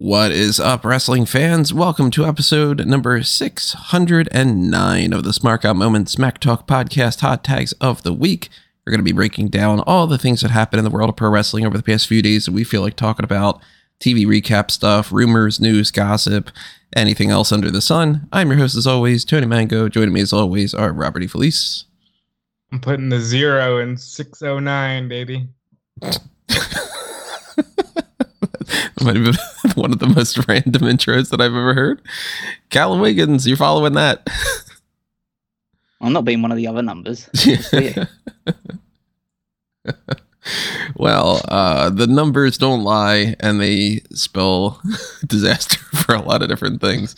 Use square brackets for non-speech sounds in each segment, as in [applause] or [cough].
What is up, wrestling fans? Welcome to episode number 609 of the Smark Out Moment Smack Talk podcast Hot Tags of the Week. We're going to be breaking down all the things that happened in the world of pro wrestling over the past few days that we feel like talking about TV recap stuff, rumors, news, gossip, anything else under the sun. I'm your host, as always, Tony Mango. Joining me, as always, are Robert E. Felice. I'm putting the zero in 609, baby. [laughs] might have been [laughs] one of the most random intros that I've ever heard. Callum Wiggins, you're following that. I'm not being one of the other numbers. [laughs] [laughs] well, uh, the numbers don't lie, and they spell [laughs] disaster [laughs] for a lot of different things.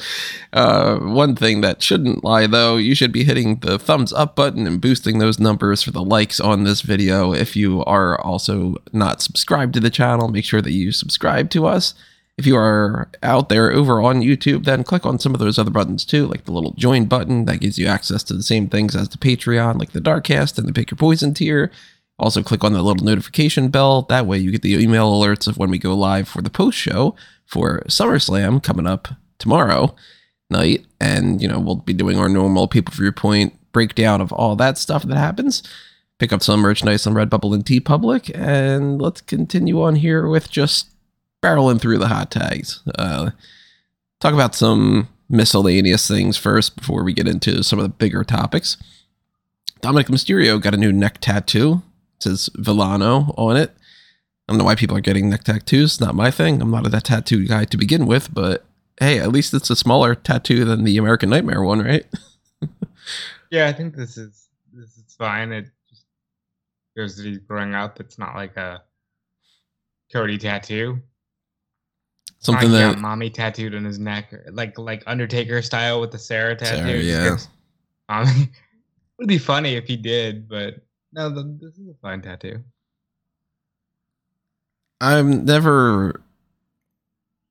Uh, one thing that shouldn't lie, though, you should be hitting the thumbs up button and boosting those numbers for the likes on this video. If you are also not subscribed to the channel, make sure that you subscribe to us. If you are out there over on YouTube, then click on some of those other buttons too, like the little join button that gives you access to the same things as the Patreon, like the Darkcast and the Pick Your Poison tier. Also, click on the little notification bell. That way, you get the email alerts of when we go live for the post show for SummerSlam coming up tomorrow night. And, you know, we'll be doing our normal People for Your Point breakdown of all that stuff that happens. Pick up some merchandise on Redbubble and TeePublic. And let's continue on here with just barreling through the hot tags. Uh, talk about some miscellaneous things first before we get into some of the bigger topics. Dominik Mysterio got a new neck tattoo says Villano on it. I don't know why people are getting neck tattoos. Not my thing. I'm not a that tattoo guy to begin with, but hey, at least it's a smaller tattoo than the American Nightmare one, right? [laughs] yeah, I think this is this is fine. It just shows that he's growing up. It's not like a Cody tattoo. Something that mommy tattooed on his neck, like like Undertaker style with the Sara tattoo. Sara, yeah. [laughs] Mommy. Um, [laughs] it would be funny if he did, but no, the, this is a fine tattoo. I'm never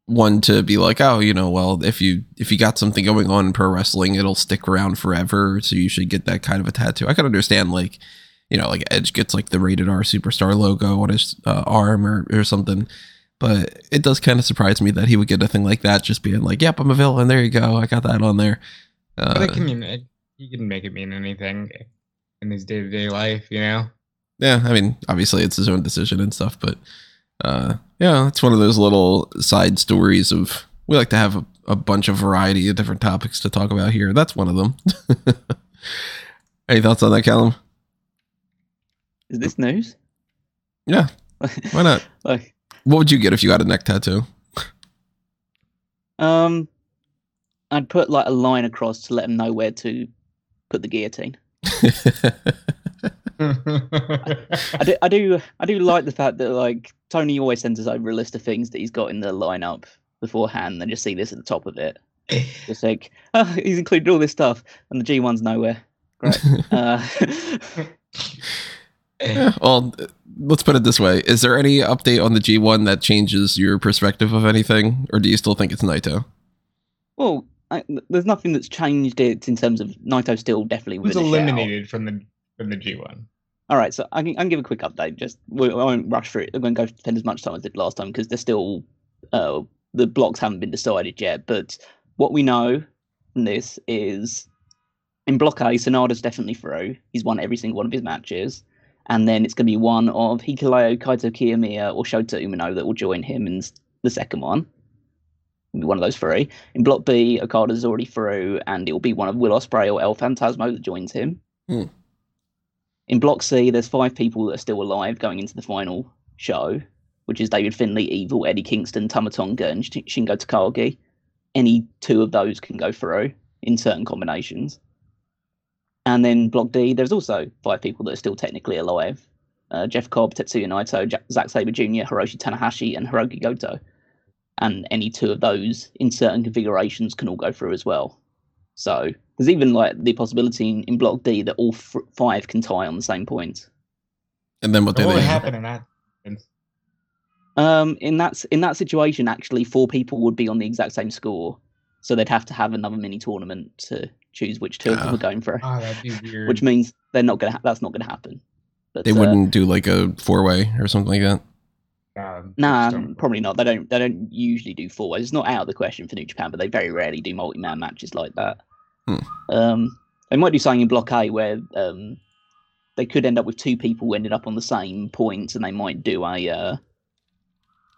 one to be like, oh, you know, well, if you if you got something going on in pro wrestling, it'll stick around forever. So you should get that kind of a tattoo. I can understand like, you know, like Edge gets like the rated R superstar logo on his uh, arm or or something. But it does kind of surprise me that he would get a thing like that, just being like, "Yep, I'm a villain. There you go. I got that on there." Uh, but it can mean it, you can make it mean anything in his day to day life, you know? Yeah, I mean, obviously it's his own decision and stuff, but uh, yeah, it's one of those little side stories of we like to have a, a bunch of variety of different topics to talk about here. That's one of them. [laughs] Any thoughts on that, Callum? Is this news? Yeah. [laughs] Why not? like, what would you get if you got a neck tattoo? Um, I'd put like a line across to let them know where to put the guillotine. I, I, do, I do, I do like the fact that like Tony always sends us over a list of things that he's got in the lineup beforehand, and just see this at the top of it. [laughs] Just like, oh, he's included all this stuff, and the G one's nowhere. Great. [laughs] Uh, yeah, [laughs] well, let's put it this way: Is there any update on the G one that changes your perspective of anything, or do you still think it's Naito? Well, I, there's nothing that's changed it in terms of Naito still definitely was eliminated from the from the G1. All right, so I can, I can give a quick update. Just we, I won't rush through it. I'm going to go spend as much time as I did last time because there's still uh, the blocks haven't been decided yet. But what we know from this is in Block A, Sanada's definitely through. He's won every single one of his matches. And then it's going to be one of Hikuleo, Kaito Kiyomiya, or Shota Umino that will join him in the second one one of those three. In Block B, Okada's already through, and it will be one of Will Ospreay or El Phantasmo that joins him. Hmm. In Block C, there's five people that are still alive going into the final show, which is David Finlay, Evil, Eddie Kingston, Tama Tonga, and Shingo Takagi. Any two of those can go through in certain combinations. And then Block D, there's also five people that are still technically alive. Uh, Jeff Cobb, Tetsuya Naito, Zack Sabre Jr., Hiroshi Tanahashi, and Hiroki Goto and any two of those in certain configurations can all go through as well. So there's even like the possibility in, in block D that all f- five can tie on the same point. And then what do they? what they happen in that? Um, in that in that situation, actually, four people would be on the exact same score, so they'd have to have another mini tournament to choose which two of them are going for. Oh, that'd be weird. Which means they're not gonna. Ha- that's not gonna happen. But, they wouldn't uh, do like a four way or something like that. Nah, probably not. They don't. They don't usually do four ways. It's not out of the question for New Japan, but they very rarely do multi-man matches like that. Hmm. Um, they might do something in Block A where um, they could end up with two people who ended up on the same points, and they might do a uh,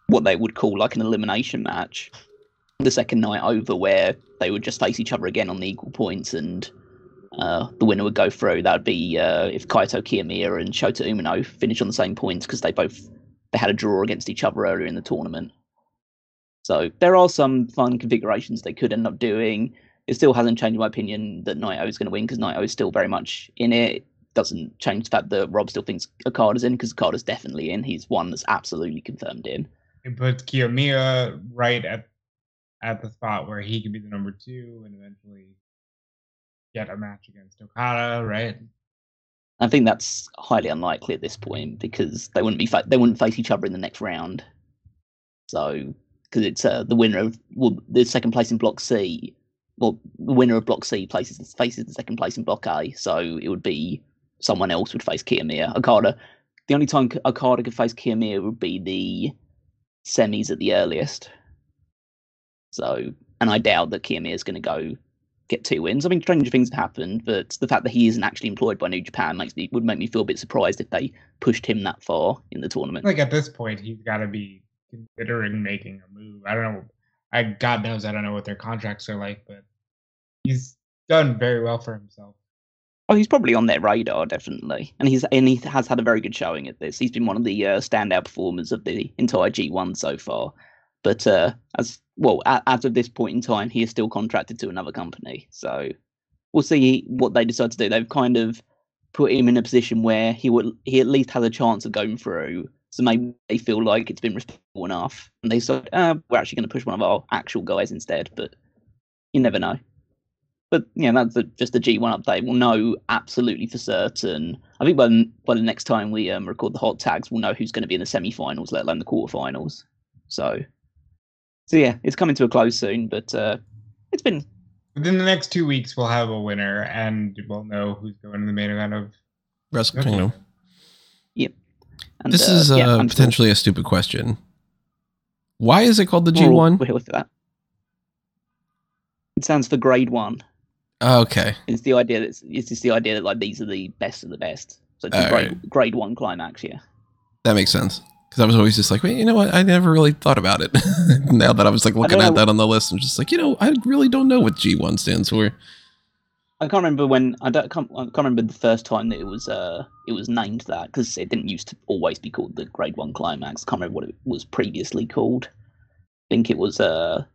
what they would call like an elimination match the second night over, where they would just face each other again on the equal points, and uh, the winner would go through. That would be uh, if Kaito Kiyomiya and Shota Umino finish on the same points because they both they had a draw against each other earlier in the tournament. So there are some fun configurations they could end up doing. It still hasn't changed my opinion that Naito is going to win because Naito is still very much in it. Doesn't change the fact that Rob still thinks Okada's in because Okada's definitely in. He's one that's absolutely confirmed in. It puts Kiyomiya right at at the spot where he could be the number two and eventually get a match against Okada, right? I think that's highly unlikely at this point because they wouldn't be fa- they wouldn't face each other in the next round. So because it's uh, the winner of well, the second place in Block C, well, the winner of Block C places faces the second place in Block A. So it would be someone else would face Kiyomiya. Okada. The only time Okada could face Kiyomiya would be the semis at the earliest. So, and I doubt that Kiyomiya is going to go get two wins. I mean, stranger things have happened, but the fact that he isn't actually employed by New Japan makes me would make me feel a bit surprised if they pushed him that far in the tournament. Like at this point, he's got to be considering making a move. I don't know. I God knows I don't know what their contracts are like, but he's done very well for himself. Oh, he's probably on their radar, definitely, and he's and he has had a very good showing at this. He's been one of the uh, standout performers of the entire G1 so far. But uh, as well, as of this point in time, he is still contracted to another company. So we'll see what they decide to do. They've kind of put him in a position where he will he at least has a chance of going through. So maybe they feel like it's been respectable enough, and they said, uh, we're actually going to push one of our actual guys instead. But you never know. But yeah, that's a, just a G1 update. We'll know absolutely for certain. I think by the, by the next time we um, record the hot tags, we'll know who's going to be in the semi-finals, let alone the quarterfinals. So, so yeah, it's coming to a close soon. But uh, it's been Within the next two weeks, we'll have a winner, and we'll know who's going to the main event of. Wrestle Okay. Kingdom. and, This uh, is uh, yeah, I'm potentially a stupid question. Why is it called the G1? We're here with that. It stands for grade one. Okay. It's the idea that it's, it's just the idea that like these are the best of the best. So it's a All grade, grade one climax. Yeah. That makes sense. Because I was always just like, wait, you know what? I never really thought about it. [laughs] now that I was like looking at that on the list, I'm just like, you know, I really don't know what G1 stands for. I can't remember when I don't can't, I can't remember the first time that it was uh it was named that because it didn't used to always be called the Grade One Climax. I can't remember what it was previously called. I think it was uh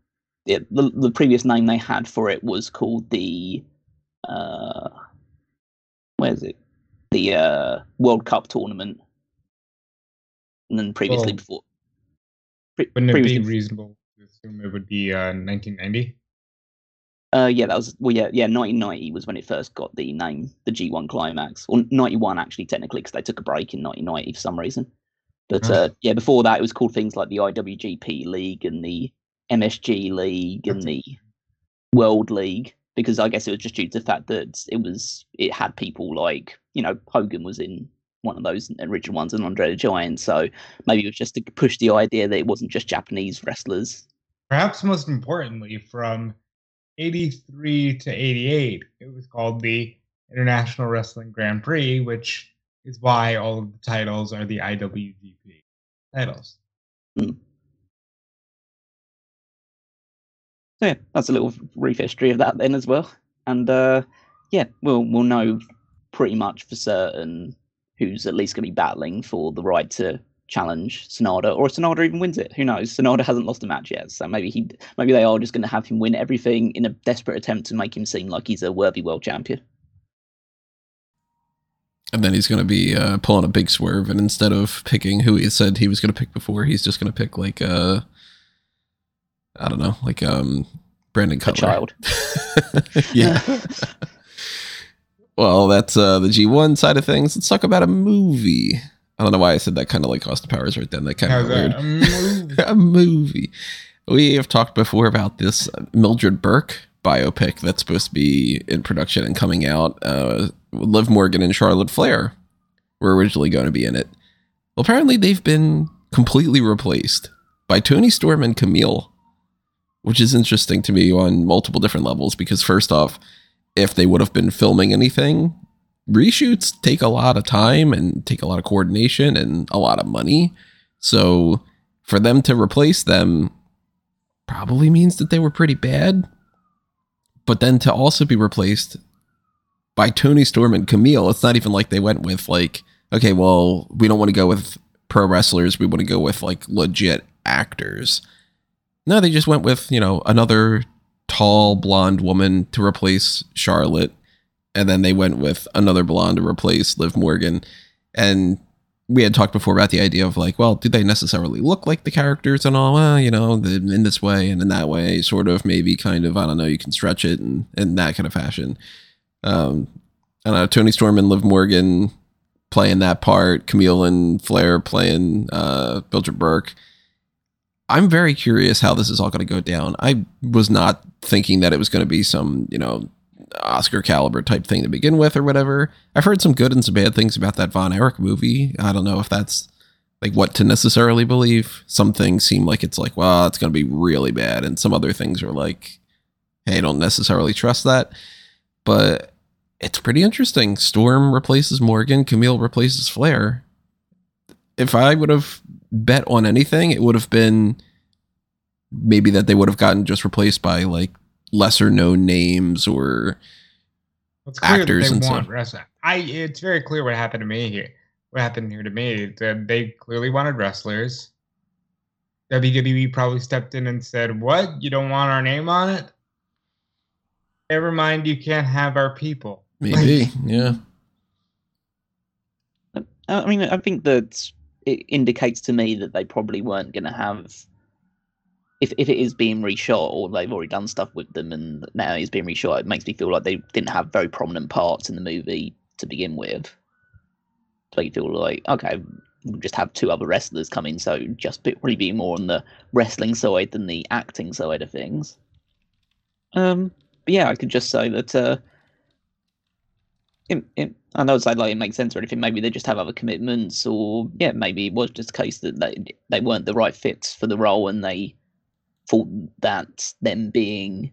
yeah, the the previous name they had for it was called the uh where is it the uh World Cup tournament, then previously Well, before. pre- Wouldn't it be reasonable to assume it would be uh, 1990? Uh, yeah, that was well, yeah, yeah. 1990 was when it first got the name, the G1 Climax, or 91 actually, technically, because they took a break in 1990 for some reason. But Oh. uh, yeah, before that, it was called things like the IWGP League and the MSG League and the World League, because I guess it was just due to the fact that it was it had people like you know Hogan was in one of those original ones and Andre the Giant, so maybe it was just to push the idea that it wasn't just Japanese wrestlers. Perhaps most importantly, from 83 to 88, it was called the International Wrestling Grand Prix, which is why all of the titles are the IWGP titles. So yeah, that's a little brief history of that then as well. And uh, yeah, we'll we'll know pretty much for certain who's at least going to be battling for the right to challenge Sanada, or if Sanada even wins it. Who knows? Sanada hasn't lost a match yet, so maybe he maybe they are just going to have him win everything in a desperate attempt to make him seem like he's a worthy world champion. And then he's going to be uh, pulling a big swerve. And instead of picking who he said he was going to pick before, he's just going to pick like, uh, I don't know, like um, Brandon A Cutler. child. [laughs] yeah. [laughs] well, that's uh, the G1 side of things. Let's talk about a movie. I don't know why I said that kind of like Austin Powers right then. That kind of weird. that? [laughs] Um, a movie. We have talked before about this Mildred Burke biopic that's supposed to be in production and coming out. Uh, Liv Morgan and Charlotte Flair were originally going to be in it. Well, apparently they've been completely replaced by Toni Storm and Kamille, which is interesting to me on multiple different levels. Because first off, if they would have been filming anything, reshoots take a lot of time and take a lot of coordination and a lot of money. So for them to replace them probably means that they were pretty bad. But then to also be replaced by Toni Storm and Kamille, it's not even like they went with like, okay, well, we don't want to go with pro wrestlers, we want to go with like legit actors. No, they just went with, you know, another tall blonde woman to replace Charlotte. And then they went with another blonde to replace Liv Morgan. And we had talked before about the idea of like, well, do they necessarily look like the characters and all? Well, you know, in this way and in that way, sort of, maybe kind of, I don't know, you can stretch it in, in that kind of fashion. Um, I don't know, Toni Storm and Liv Morgan playing that part, Kamille and Flair playing uh, Mildred Burke. I'm very curious how this is all going to go down. I was not thinking that it was going to be some, you know, Oscar caliber type thing to begin with or whatever. I've heard some good and some bad things about that Von Erich movie. I don't know if that's like what to necessarily believe. Some things seem like it's like, well, it's going to be really bad. And some other things are like, hey, I don't necessarily trust that. But it's pretty interesting. Storm replaces Morgan, Kamille replaces Flair. If I would have bet on anything, it would have been maybe that they would have gotten just replaced by like lesser known names or It's clear actors that and they stuff. want wrestling. I it's very clear what happened to me here. What happened here to me that they clearly wanted wrestlers. WWE probably stepped in and said, "What? You don't want our name on it? Never mind. You can't have our people." maybe, yeah. I mean, I think that it indicates to me that they probably weren't going to have. If, if it is being reshot or they've already done stuff with them and now it's being reshot, it makes me feel like they didn't have very prominent parts in the movie to begin with. So you feel like, okay, we'll just have two other wrestlers come in, so just be, probably be more on the wrestling side than the acting side of things. Um, but yeah, I could just say that uh, it, it, I know it's like, like it makes sense or anything. Maybe they just have other commitments, or yeah, maybe it was just a case that they they weren't the right fits for the role, and they thought that them being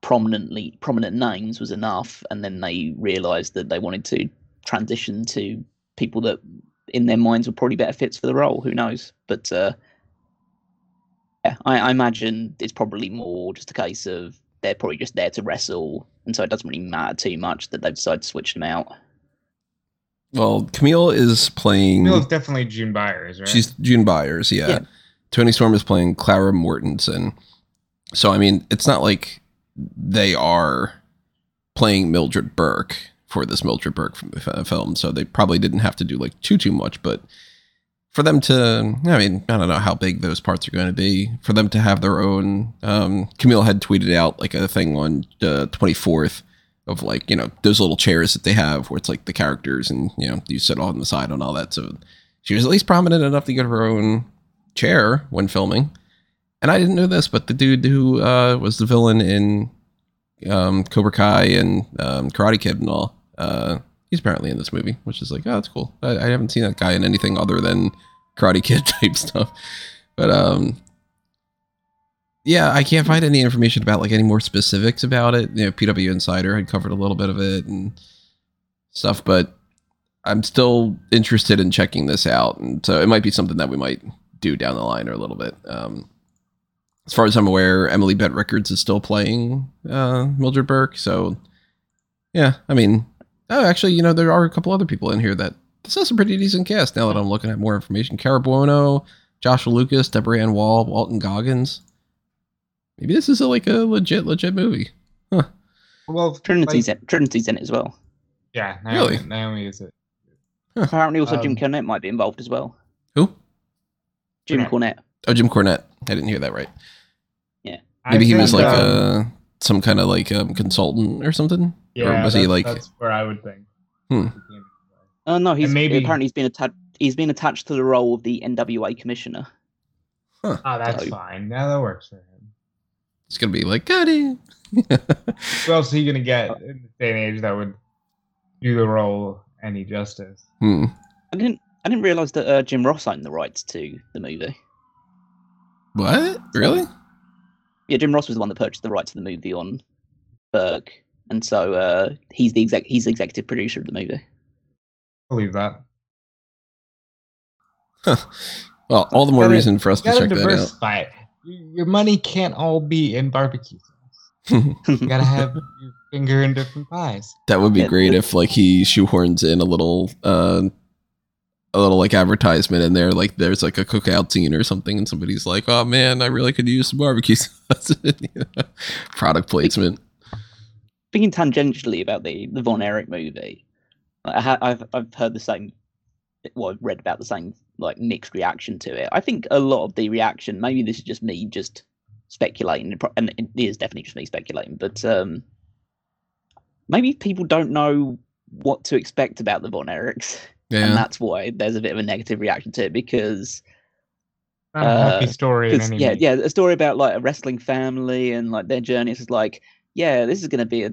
prominently prominent names was enough, and then they realised that they wanted to transition to people that in their minds were probably better fits for the role. Who knows? But uh, yeah, I, I imagine it's probably more just a case of they're probably just there to wrestle, and so it doesn't really matter too much that they've decided to switch them out. Well, Kamille is playing. Kamille's definitely June Byers, right? She's June Byers, yeah. Yeah. Toni Storm is playing Clara Mortensen. So I mean, it's not like they are playing Mildred Burke for this Mildred Burke f- f- film, so they probably didn't have to do like too too much. But for them to, I mean, I don't know how big those parts are going to be. For them to have their own, um, Kamille had tweeted out like a thing on the twenty fourth of like you know those little chairs that they have where it's like the characters and you know you sit on the side and all that. So she was at least prominent enough to get her own chair when filming. And I didn't know this, but the dude who uh, was the villain in um, Cobra Kai and um, Karate Kid and all, uh, he's apparently in this movie, which is like, oh, that's cool. I, I haven't seen that guy in anything other than Karate Kid [laughs] type stuff. But um, yeah, I can't find any information about like any more specifics about it. You know, PW Insider had covered a little bit of it and stuff, but I'm still interested in checking this out, and so it might be something that we might do down the line or a little bit. Um, as far as I'm aware, Emily Bett Rickards is still playing uh, Mildred Burke, so yeah, I mean, oh, actually, you know, there are a couple other people in here that this is a pretty decent cast. Now that I'm looking at more information, Cara Buono, Joshua Lucas, Deborah Ann Woll, Walton Goggins. Maybe this is a, like a legit, legit movie. well, Trinity's like, in, Trinity's in it as well. yeah, Naomi, Really? Naomi is it? Apparently, also Jim Um, Cornette might be involved as well. Who? Jim Cornette. Cornette. Oh, Jim Cornette. I didn't hear that right. Yeah. Maybe he was like um, uh, some kind of like um, consultant or something. yeah, or was he that's- like- That's where I would think. Hmm. Oh no, he's maybe- apparently he's been attached. He's been attached to the role of the NWA commissioner. Oh, that's So- fine. Now that works for him. It's gonna be like, got it. [laughs] Who else are you gonna get in this day and age that would do the role any justice? hmm. I didn't. I didn't realize that uh, Jim Ross owned the rights to the movie. What? Really? Yeah, Jim Ross was the one that purchased the rights to the movie on Burke, and so uh, he's the exec he's the executive producer of the movie. Believe that. Well, all the more Gotta- reason for us gotta check that out. Diversify it. Y- Your money can't all be in barbecue sauce. You gotta have [laughs] your finger in different pies. That would be great if like he shoehorns in a little uh a little like advertisement in there, like there's like a cookout scene or something, and somebody's like, "Oh man, I really could use some barbecue [laughs] sauce." You [laughs] know? Product placement. Speaking tangentially about the the Von Erich movie, I ha- I've I've heard the same, well, I've read about the same like mixed reaction to it. I think a lot of the reaction, maybe this is just me just speculating, it pro- and it is definitely just me speculating, but um, maybe people don't know what to expect about the Von Erichs, and that's why there's a bit of a negative reaction to it because Not a happy Uh, story in 'Cause, any yeah, means. yeah, a story about like a wrestling family and like their journey. It's just like, yeah, this is going to be a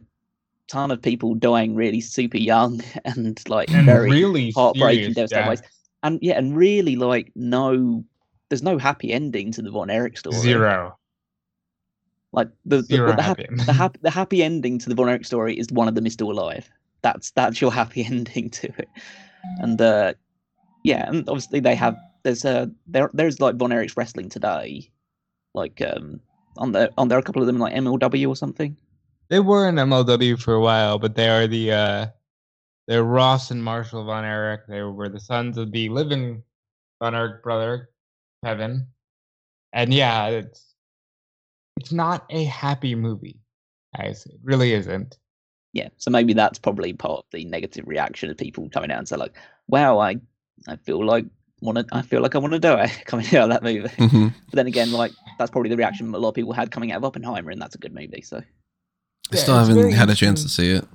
ton of people dying really super young [laughs] and like And very really heartbreaking, devastating ways. and yeah, and really like no, there's no happy ending to the Von Erich story. Zero. Like the the, Zero the, happy happy, ending. the happy the happy ending to the Von Erich story is one of them is still alive. That's that's your happy [laughs] ending to it. And uh yeah, and obviously they have there's uh there there's like Von Erich's wrestling today. Like um on there on there are a couple of them like MLW or something. They were in MLW for a while, but they are the uh they're Ross and Marshall Von Erich. They were the sons of the living Von Erich brother, Kevin. And yeah, it's it's not a happy movie, guys. It really isn't. Yeah. So maybe that's probably part of the negative reaction of people coming out and say like, Wow, I I feel like wanna I feel like I wanna do die [laughs] coming out of that movie. Mm-hmm. But then again, like that's probably the reaction a lot of people had coming out of Oppenheimer, and that's a good movie. So I still it's haven't had a chance to see it.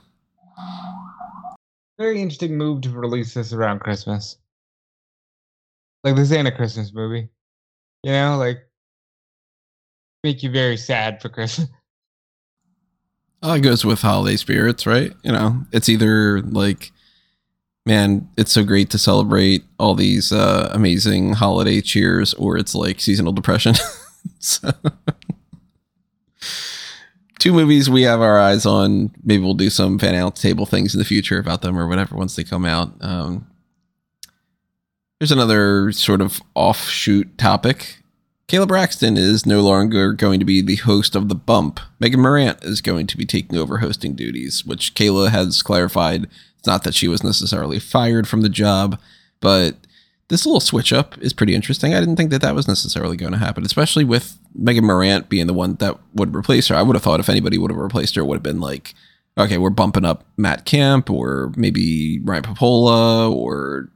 Very interesting move to release this around Christmas. Like this ain't a Christmas movie. You know, like make you very sad for Christmas. [laughs] Oh, it goes with holiday spirits, right? You know, it's either like, man, it's so great to celebrate all these uh, amazing holiday cheers, or it's like seasonal depression. [laughs] so, two movies we have our eyes on. Maybe we'll do some fan out table things in the future about them or whatever once they come out. Um, there's another sort of offshoot topic. Kayla Braxton is no longer going to be the host of The Bump. Megan Morant is going to be taking over hosting duties, which Kayla has clarified. It's not that she was necessarily fired from the job, but this little switch up is pretty interesting. I didn't think that that was necessarily going to happen, especially with Megan Morant being the one that would replace her. I would have thought if anybody would have replaced her, it would have been like, okay, we're bumping up Matt Camp or maybe Ryan Pappolla or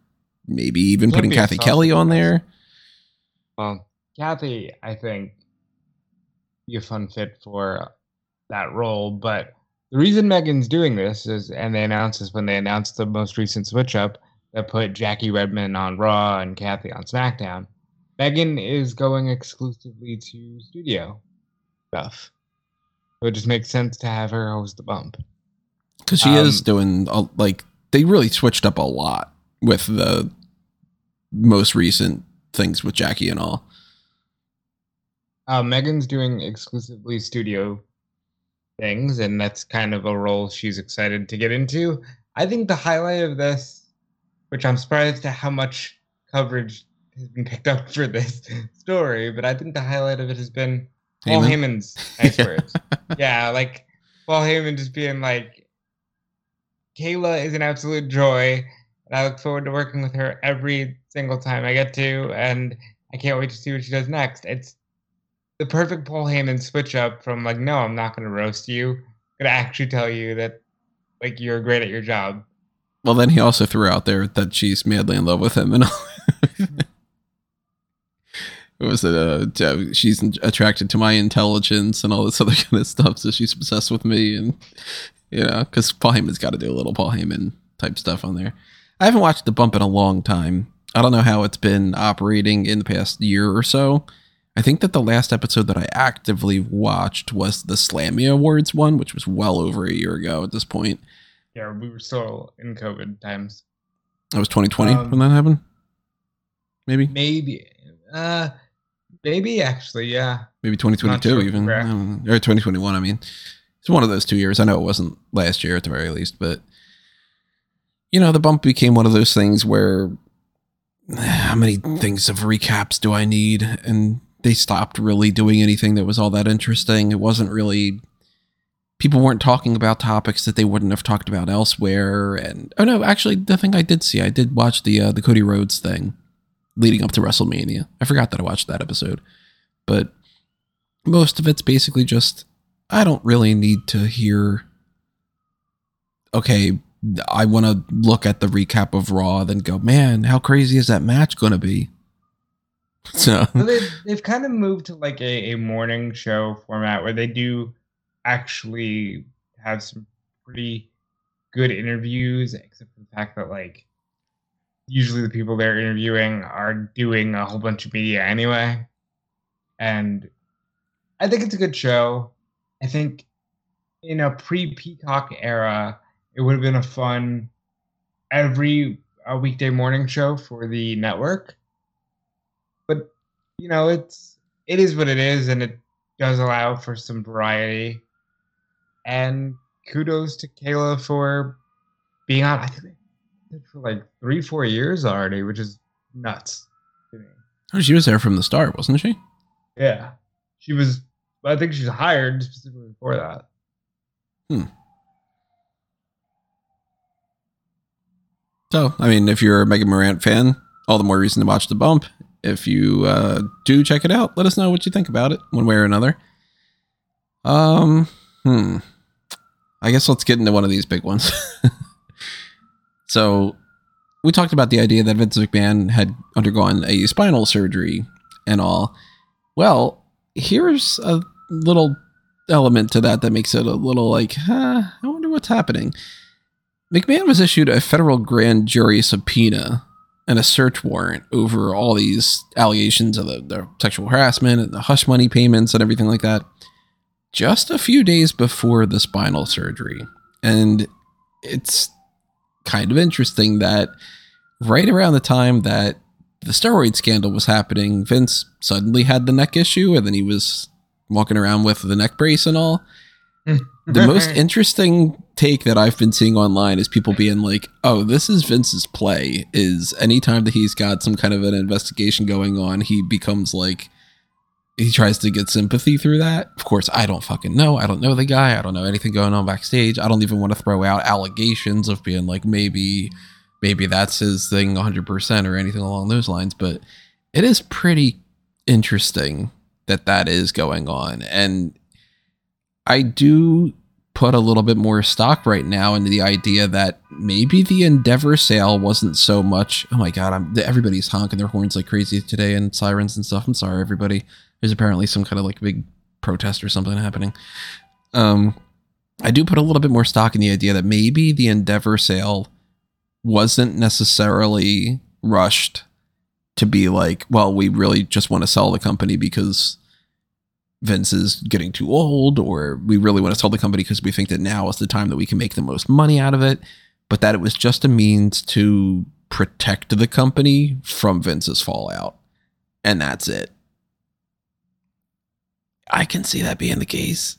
maybe even putting Cathy Kelley on there. Well, Cathy, I think, be a fun fit for that role. But the reason Megan's doing this is, and they announced this when they announced the most recent switch up that put Jackie Redmond on Raw and Cathy on SmackDown. Megan is going exclusively to studio stuff. So it just makes sense to have her host the bump. because she is Um, doing a, like they really switched up a lot with the most recent things with Jackie and all. Uh, Megan's doing exclusively studio things, and that's kind of a role she's excited to get into. I think the highlight of this, which I'm surprised at how much coverage has been picked up for this story, but I think the highlight of it has been Paul Heyman? Heyman's [laughs] nice words. Yeah, like Paul Heyman just being like, Kayla is an absolute joy, and I look forward to working with her every single time I get to, and I can't wait to see what she does next. It's the perfect Paul Heyman switch up from like, no, I'm not going to roast you. I'm going to actually tell you that like you're great at your job. Well, then he also threw out there that she's madly in love with him and all. It was uh, uh, she's attracted to my intelligence and all this other [laughs] kind of stuff, so she's obsessed with me, and you know, because Paul Heyman's got to do a little Paul Heyman type stuff on there. I haven't watched the bump in a long time. I don't know how it's been operating in the past year or so. I think that the last episode that I actively watched was the Slammy Awards one, which was well over a year ago at this point. Yeah, we were still in COVID times. That was 2020 Um, when that happened. maybe maybe, uh, maybe actually, yeah. maybe 2022 sure, even. Brad. I don't know. or 2021 i mean. It's one of those two years. I know it wasn't last year at the very least but you know the bump became one of those things where [sighs] how many things of recaps do i need? And they stopped really doing anything that was all that interesting. It wasn't really people weren't talking about topics that they wouldn't have talked about elsewhere. And oh no actually the thing i did see i did watch the uh, the cody rhodes thing leading up to wrestlemania i forgot that i watched that episode but most of it's basically just I don't really need to hear okay, I want to look at the recap of Raw then go, "Man, how crazy is that match going to be?" [laughs] So, So they've, they've kind of moved to like a, a morning show format where they do actually have some pretty good interviews, except for the fact that like usually the people they're interviewing are doing a whole bunch of media anyway. And I think it's a good show. I think in a pre Peacock era, it would have been a fun every a weekday morning show for the network. But you know, it's it is what it is, and it does allow for some variety. And kudos to Kayla for being on. I think for like three, four years already, which is nuts to me. oh, she was there from the start, wasn't she? Yeah, she was. I think she's hired specifically for that. So, I mean, if you're a Megan Morant fan, all the more reason to watch the bump. If you uh, do check it out, let us know what you think about it, one way or another. Um, hmm. I guess let's get into one of these big ones. [laughs] so, we talked about the idea that Vince McMahon had undergone a spinal surgery and all. Well, here's a little element to that that makes it a little like, huh, I wonder what's happening. McMahon was issued a federal grand jury subpoena and a search warrant over all these allegations of the, the sexual harassment and the hush money payments and everything like that just a few days before the spinal surgery. And it's kind of interesting that right around the time that the steroid scandal was happening, Vince suddenly had the neck issue and then he was walking around with the neck brace and all [laughs] the most interesting take that I've been seeing online is people being like, "Oh, this is Vince's play." Is anytime that he's got some kind of an investigation going on, he becomes like he tries to get sympathy through that. Of course, I don't fucking know. I don't know the guy. I don't know anything going on backstage. I don't even want to throw out allegations of being like maybe maybe that's his thing 100% or anything along those lines, but it is pretty interesting that that is going on and I do put a little bit more stock right now into the idea that maybe the Endeavor sale wasn't so much. Oh my god, I'm everybody's honking their horns like crazy today and sirens and stuff. I'm sorry, everybody. There's apparently some kind of like big protest or something happening. Um, I do put a little bit more stock in the idea that maybe the Endeavor sale wasn't necessarily rushed to be like, well, we really just want to sell the company because Vince is getting too old, or we really want to sell the company because we think that now is the time that we can make the most money out of it, but that it was just a means to protect the company from Vince's fallout. And that's it. I can see that being the case.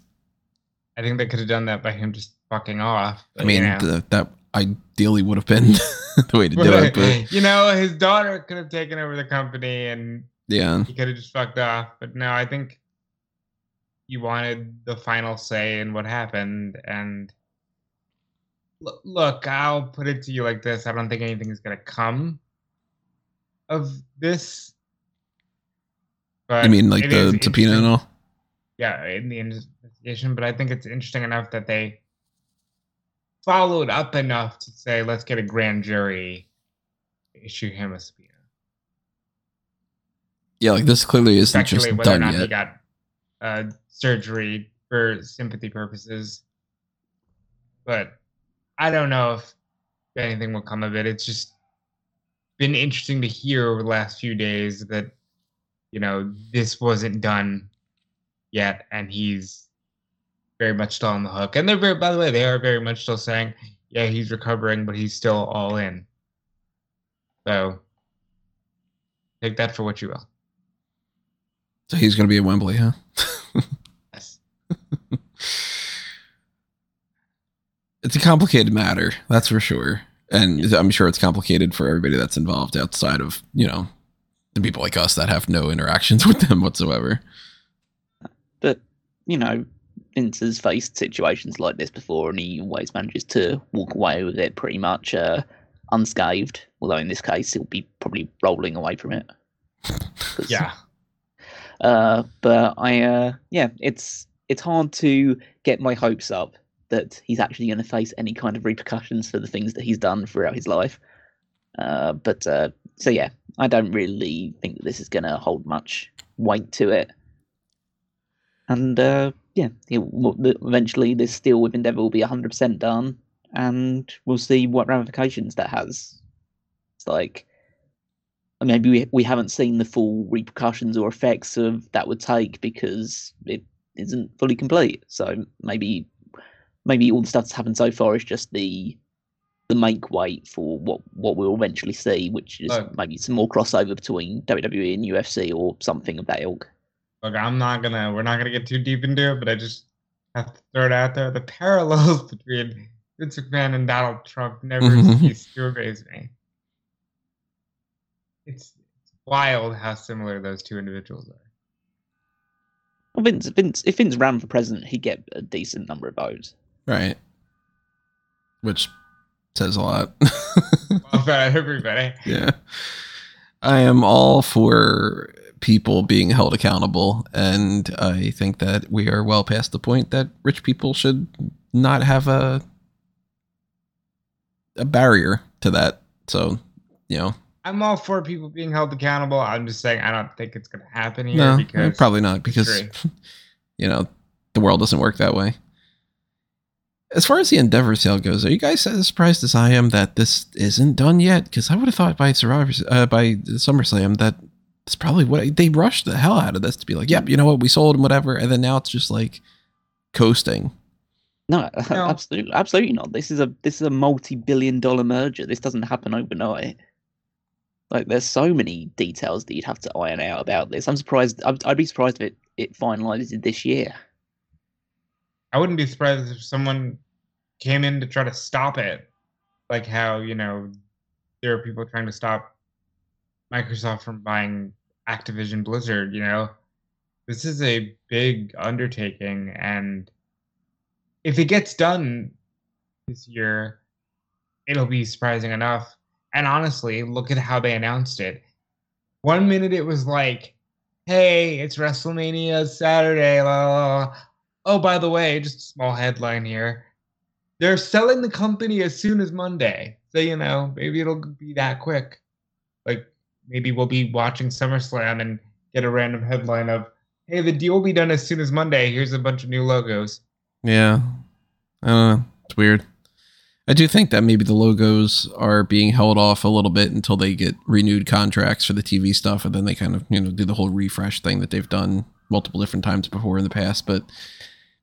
I think they could have done that by him just fucking off. I mean, you know. the, that ideally would have been [laughs] the way to do it, but you know, his daughter could have taken over the company and yeah. he could have just fucked off. But no, I think you wanted the final say in what happened. And L- look, I'll put it to you like this: I don't think anything is gonna come of this. But I mean, like the subpoena and all. Yeah, in the investigation, but I think it's interesting enough that they followed up enough to say, let's get a grand jury issue him a subpoena. Yeah, like this clearly isn't just whether or done not he got uh, surgery for sympathy purposes. But I don't know if anything will come of it. It's just been interesting to hear over the last few days that, you know, this wasn't done yet, and he's very much still on the hook. And they're very, by the way, they are very much still saying, yeah, he's recovering, but he's still all in. So take that for what you will. So he's going to be at Wembley, huh? [laughs] Yes. [laughs] it's a complicated matter, that's for sure. And I'm sure it's complicated for everybody that's involved outside of, you know, the people like us that have no interactions [laughs] with them whatsoever. You know, Vince has faced situations like this before, and he always manages to walk away with it pretty much uh, unscathed. Although in this case, he'll be probably rolling away from it. [laughs] Yeah. Uh, but I, uh, yeah, it's it's hard to get my hopes up that he's actually going to face any kind of repercussions for the things that he's done throughout his life. Uh, but uh, so yeah, I don't really think that this is going to hold much weight to it. And uh, yeah, the- eventually this deal with Endeavour will be 100% done, and we'll see what ramifications that has. It's like maybe we we haven't seen the full repercussions or effects of that would take because it isn't fully complete. So maybe maybe all the stuff that's happened so far is just the the make weight for what what we'll eventually see, which is Look. maybe some more crossover between WWE and UFC or something of that ilk. Look, I'm not gonna. We're not gonna get too deep into it, but I just have to throw it out there. The parallels [laughs] between Vince McMahon and Donald Trump never Mhm. cease to amaze me. It's, it's wild how similar those two individuals are. Well, Vince, Vince, if Vince ran for president, he'd get a decent number of votes. Right. Which says a lot. Well, [laughs] that everybody. [laughs] yeah. I am all for people being held accountable. And I think that we are well past the point that rich people should not have a a barrier to that. So, you know, I'm all for people being held accountable. I'm just saying I don't think it's gonna happen here no, because probably not because [laughs] you know the world doesn't work that way. As far as the Endeavor sale goes, are you guys as surprised as I am that this isn't done yet? Because I would have thought by Survivor, uh, by SummerSlam that it's probably what they rushed the hell out of this to be like, yep, you know what, we sold and whatever, and then now it's just like coasting. No, [laughs] No. absolutely, absolutely not. This is a this is a multi-billion-dollar merger. This doesn't happen overnight. Like, there's so many details that you'd have to iron out about this. I'm surprised. I'd, I'd be surprised if it it finalizes this year. I wouldn't be surprised if someone came in to try to stop it, like how you know there are people trying to stop Microsoft from buying Activision Blizzard. You know, this is a big undertaking, and if it gets done this year, it'll be surprising enough. And honestly, look at how they announced it. One minute it was like, "Hey, it's WrestleMania Saturday." La, la, la. Oh, by the way, just a small headline here. They're selling the company as soon as Monday. So, you know, maybe it'll be that quick. Like, maybe we'll be watching SummerSlam and get a random headline of, hey, the deal will be done as soon as Monday. Here's a bunch of new logos. Yeah, I don't know. It's weird. I do think that maybe the logos are being held off a little bit until they get renewed contracts for the TV stuff, and then they kind of you know do the whole refresh thing that they've done multiple different times before in the past. But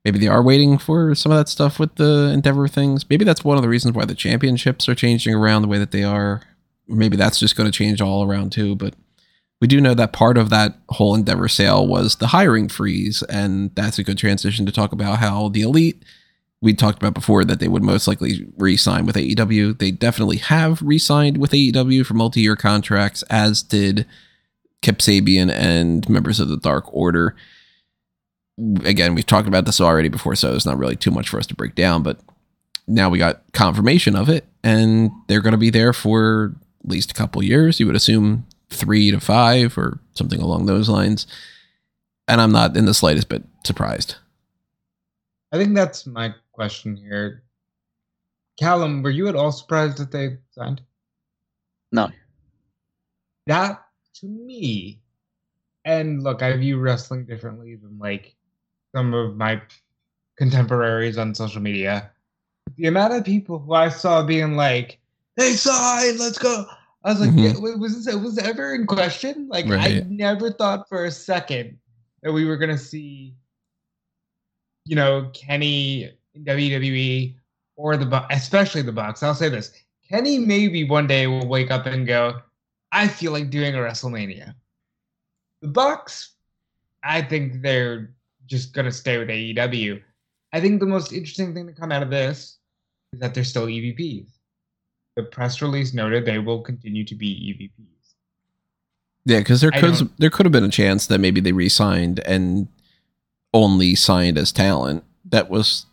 maybe they are waiting for some of that stuff with the Endeavor things. Maybe that's one of the reasons why the championships are changing around the way that they are. Maybe that's just going to change all around too. But we do know that part of that whole Endeavor sale was the hiring freeze, and that's a good transition to talk about how the Elite. We talked about before that they would most likely re-sign with AEW. They definitely have re-signed with AEW for multi-year contracts, as did Kip Sabian and members of the Dark Order. Again, we've talked about this already before, so it's not really too much for us to break down. But now we got confirmation of it, and they're going to be there for least a couple years. You would assume three to five or something along those lines. And I'm not in the slightest bit surprised. I think that's my question here. Callum, were you at all surprised that they signed? No, that to me and look i view wrestling differently than like some of my contemporaries on social media the amount of people who i saw being like they signed let's go i was like Mhm. yeah, was this was ever in question like i never thought for a second that we were going to see you know kenny in wwe or the especially the bucks i'll say this kenny maybe one day will wake up and go I feel like doing a WrestleMania. The Bucks, I think they're just gonna stay with AEW. I think the most interesting thing to come out of this is that they're still EVPs. The press release noted they will continue to be EVPs. Yeah, because there could there could have been a chance that maybe they re-signed and only signed as talent. That was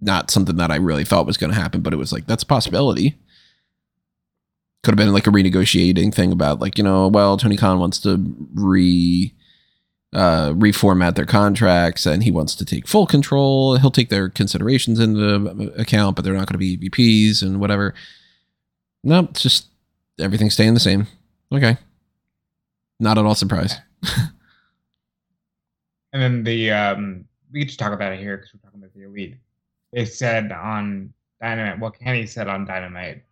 not something that I really thought was going to happen, but it was like that's a possibility. Could have been like a renegotiating thing about like you know, well, Tony Khan wants to re uh, reformat their contracts and he wants to take full control. He'll take their considerations into account, but they're not going to be EVPs and whatever. Nope, it's just everything's staying the same. Okay. Not at all surprised. [laughs] And then the um, we get to talk about it here because we're talking about the elite. They said on Dynamite, well, Kenny said on Dynamite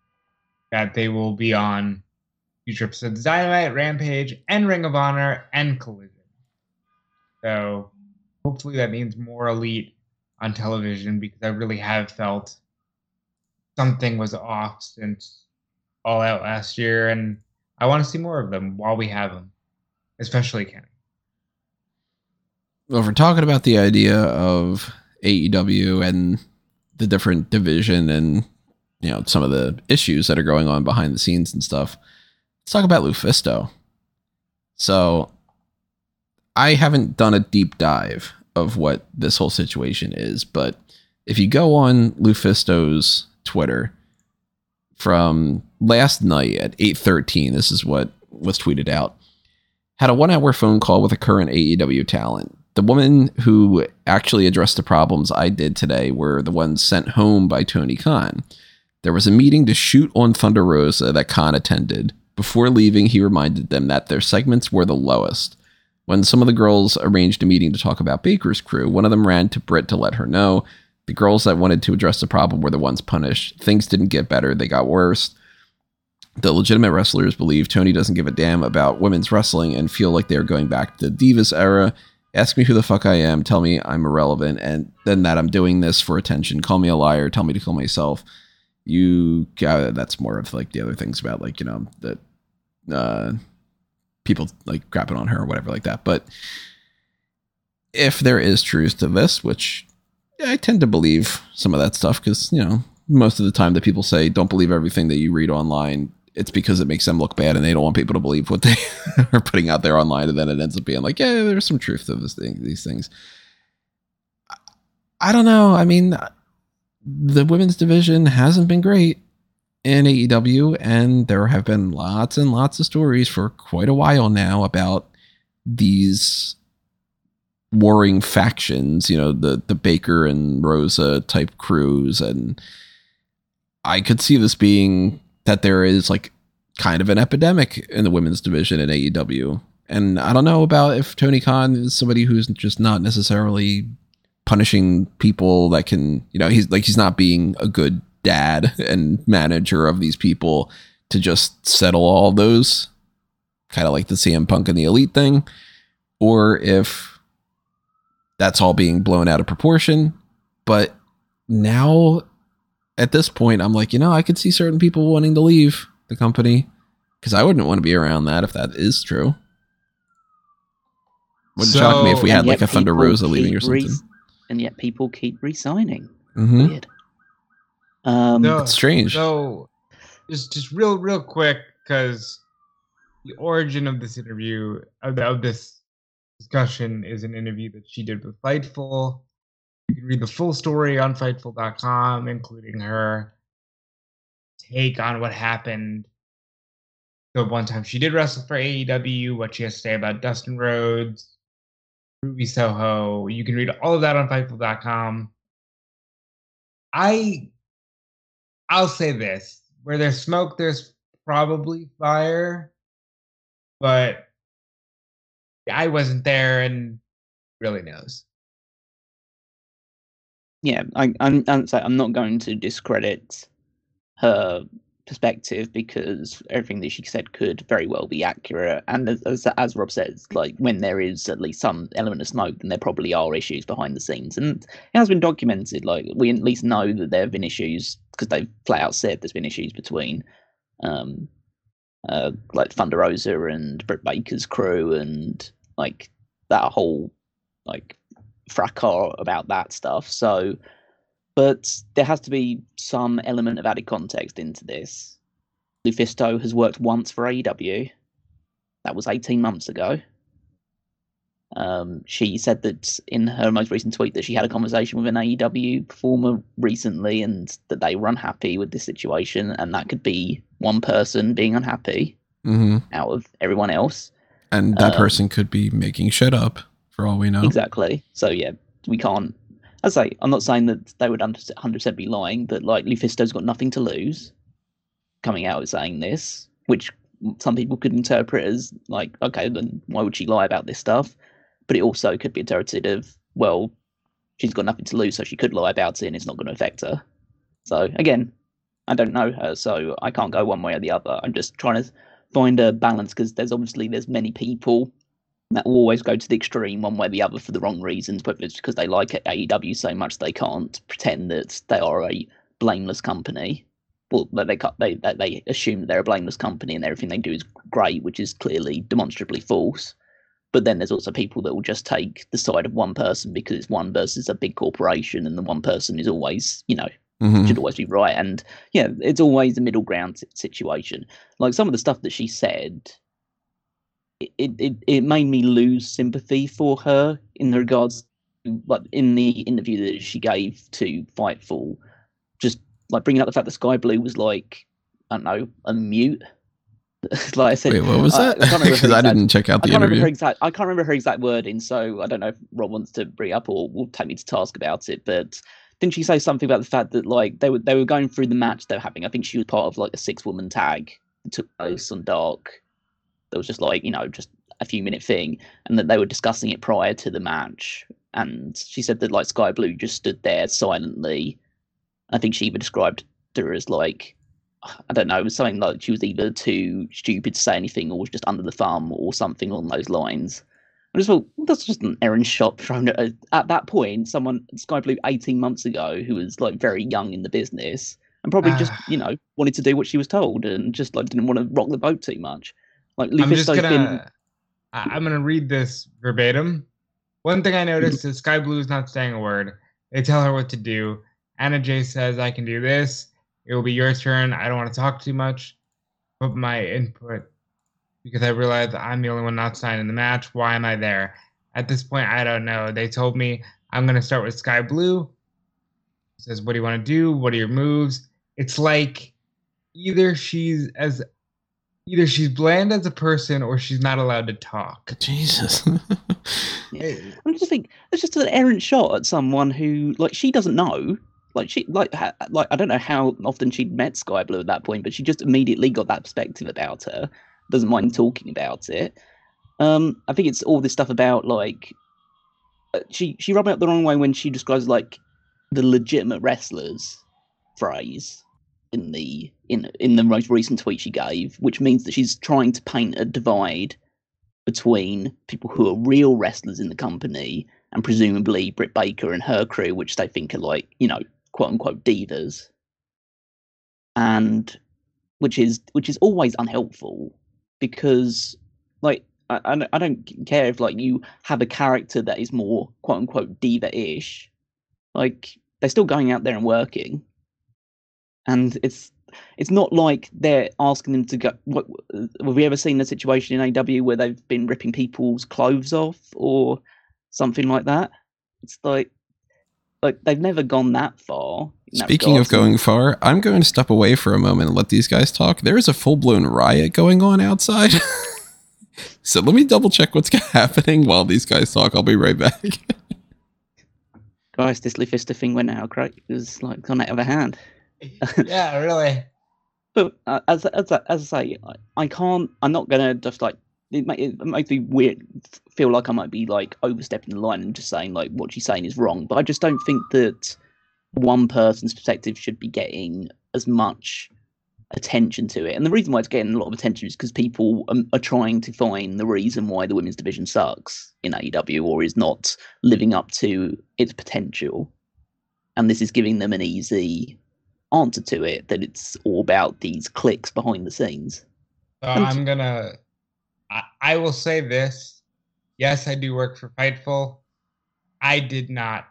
that they will be on future episodes Dynamite, Rampage, and Ring of Honor and Collision. So hopefully that means more elite on television because I really have felt something was off since All Out last year, and I want to see more of them while we have them, especially Kenny. Well, if we're talking about the idea of AEW and the different division and you know some of the issues that are going on behind the scenes and stuff, let's talk about LuFisto. So, I haven't done a deep dive of what this whole situation is, but if you go on LuFisto's Twitter from last night at 8:13, this is what was tweeted out. Had a 1-hour phone call with a current AEW talent. The woman who actually addressed the problems I did today were the ones sent home by Tony Khan. There was a meeting to shoot on Thunder Rosa that Khan attended. Before leaving, he reminded them that their segments were the lowest. When some of the girls arranged a meeting to talk about Baker's crew, one of them ran to Britt to let her know. The girls that wanted to address the problem were the ones punished. Things didn't get better, they got worse. The legitimate wrestlers believe Tony doesn't give a damn about women's wrestling and feel like they're going back to the Divas era. Ask me who the fuck I am, tell me I'm irrelevant, and then that I'm doing this for attention. Call me a liar, tell me to kill myself. You, uh, that's more of like the other things about like, you know, that uh, people like crapping on her or whatever like that. But if there is truth to this, which I tend to believe some of that stuff because, you know, most of the time that people say don't believe everything that you read online, it's because it makes them look bad and they don't want people to believe what they [laughs] are putting out there online. And then it ends up being like, yeah, there's some truth to this thing, these things. I don't know. I mean, the women's division hasn't been great in AEW, and there have been lots and lots of stories for quite a while now about these warring factions, you know, the the Baker and Rosa type crews and I could see this being that there is like kind of an epidemic in the women's division in AEW. And I don't know about if Tony Khan is somebody who's just not necessarily punishing people that can, you know, he's like he's not being a good dad and manager of these people to just settle all those kind of like the CM Punk and the Elite thing or if that's all being blown out of proportion. But now at this point, I'm like, you know, I could see certain people wanting to leave the company because I wouldn't want to be around that if that is true. Wouldn't shock me if we had like a Thunder Rosa leaving or keep re- something. and yet people keep re-signing. hmm Weird. Um, No. It's strange. So, just just real real quick, because the origin of this interview of, the, of this discussion is an interview that she did with Fightful. You can read the full story on Fightful.com, including her take on what happened. The one time she did wrestle for AEW, what she has to say about Dustin Rhodes, Ruby Soho. You can read all of that on Fightful.com. I I'll say this: where there's smoke, there's probably fire. But I wasn't there, and really knows. yeah, I, I'm, I'm, sorry, I'm not going to discredit her perspective because everything that she said could very well be accurate. And as, as, Rob says, like when there is at least some element of smoke, then there probably are issues behind the scenes, and it has been documented. Like we at least know that there have been issues because they've flat out said there's been issues between um, uh, like Thunder Rosa and Britt Baker's crew and like that whole like fracas about that stuff. So, but there has to be some element of added context into this. LuFisto has worked once for AEW. That was 18 months ago. Um, she said that in her most recent tweet that she had a conversation with an AEW performer recently and that they were unhappy with this situation, and that could be one person being unhappy hmm out of everyone else. And that Um, person could be making shit up for all we know. Exactly. So yeah, we can't. I say I'm not saying that they would 100 percent be lying, that like LuFisto's got nothing to lose, coming out and saying this, which some people could interpret as like, okay, then why would she lie about this stuff? But it also could be interpreted of, well, she's got nothing to lose, so she could lie about it, and it's not going to affect her. So again, I don't know her, so I can't go one way or the other. I'm just trying to find a balance because there's obviously there's many people that will always go to the extreme one way or the other for the wrong reasons, whether it's because they like AEW so much they can't pretend that they are a blameless company. Well, that they they that they assume that they're a blameless company and everything they do is great, which is clearly demonstrably false. But then there's also people that will just take the side of one person because it's one versus a big corporation, and the one person is always, you know, Mhm. should always be right. And yeah, it's always a middle ground situation. Like some of the stuff that she said, it it, it, made me lose sympathy for her in regards, to, like in the interview that she gave to Fightful, just like bringing up the fact that Skye Blue was like, I don't know, a mute. [laughs] like I said, Wait, what was I- that? I can't remember [laughs] her Because I exact- didn't check out I the can't remember her interview. exact. I can't remember her exact wording, so I don't know if Rob wants to bring up or will take me to task about it. But didn't she say something about the fact that like they were they were going through the match they were having? I think she was part of like a six woman tag that took place on Dark. That was just like you know just a few minute thing, and that they were discussing it prior to the match. And she said that like Skye Blue just stood there silently. I think she even described her as like I don't know, it was something like she was either too stupid to say anything or was just under the thumb or something along those lines. I just thought that's just an errand shot thrown at uh, at that point. Someone Skye Blue eighteen months ago who was like very young in the business and probably just [sighs] you know wanted to do what she was told and just like didn't want to rock the boat too much. Like I'm just gonna. been I'm gonna read this verbatim. One thing I mm-hmm. noticed is Skye Blue is not saying a word. They tell her what to do. Anna Jay says, "I can do this. It will be your turn. I don't want to talk too much. but my input because I realize I'm the only one not signed in the match. Why am I there? At this point, I don't know. They told me I'm gonna start with Skye Blue. Says, "What do you want to do? What are your moves?" It's like either she's as either she's bland as a person or she's not allowed to talk. Jesus. [laughs] I'm just think it's just an errant shot at someone who, like, she doesn't know. Like she, like, ha, like I don't know how often she'd met Skye Blue at that point, but she just immediately got that perspective about her. Doesn't mind talking about it. Um, I think it's all this stuff about like uh, she she rubbed me up the wrong way when she describes like the legitimate wrestlers phrase in the in in the most recent tweet she gave, which means that she's trying to paint a divide between people who are real wrestlers in the company and presumably Britt Baker and her crew, which they think are like, you know, quote unquote divas. And which is which is always unhelpful because like I, I don't- care if like you have a character that is more quote unquote diva-ish. Like they're still going out there and working. And it's it's not like they're asking them to go. What, have we ever seen a situation in AW where they've been ripping people's clothes off or something like that? It's like, like they've never gone that far. Speaking of going far, I'm going to step away for a moment and let these guys talk. There is a full blown riot going on outside. [laughs] so let me double check what's [laughs] happening while these guys talk. I'll be right back. [laughs] guys, this LuFisto thing went out great. It was like gone out of a hand. [laughs] yeah, really. But uh, as as as I say, I, I can't. I'm not gonna just like it. It makes me weird. Feel like I might be like overstepping the line and just saying like what she's saying is wrong. But I just don't think that one person's perspective should be getting as much attention to it. And the reason why it's getting a lot of attention is because people um, are trying to find the reason why the women's division sucks in AEW or is not living up to its potential. And this is giving them an easy answer to it that it's all about these cliques behind the scenes. So I'm gonna. I, I will say this. Yes, I do work for Fightful. I did not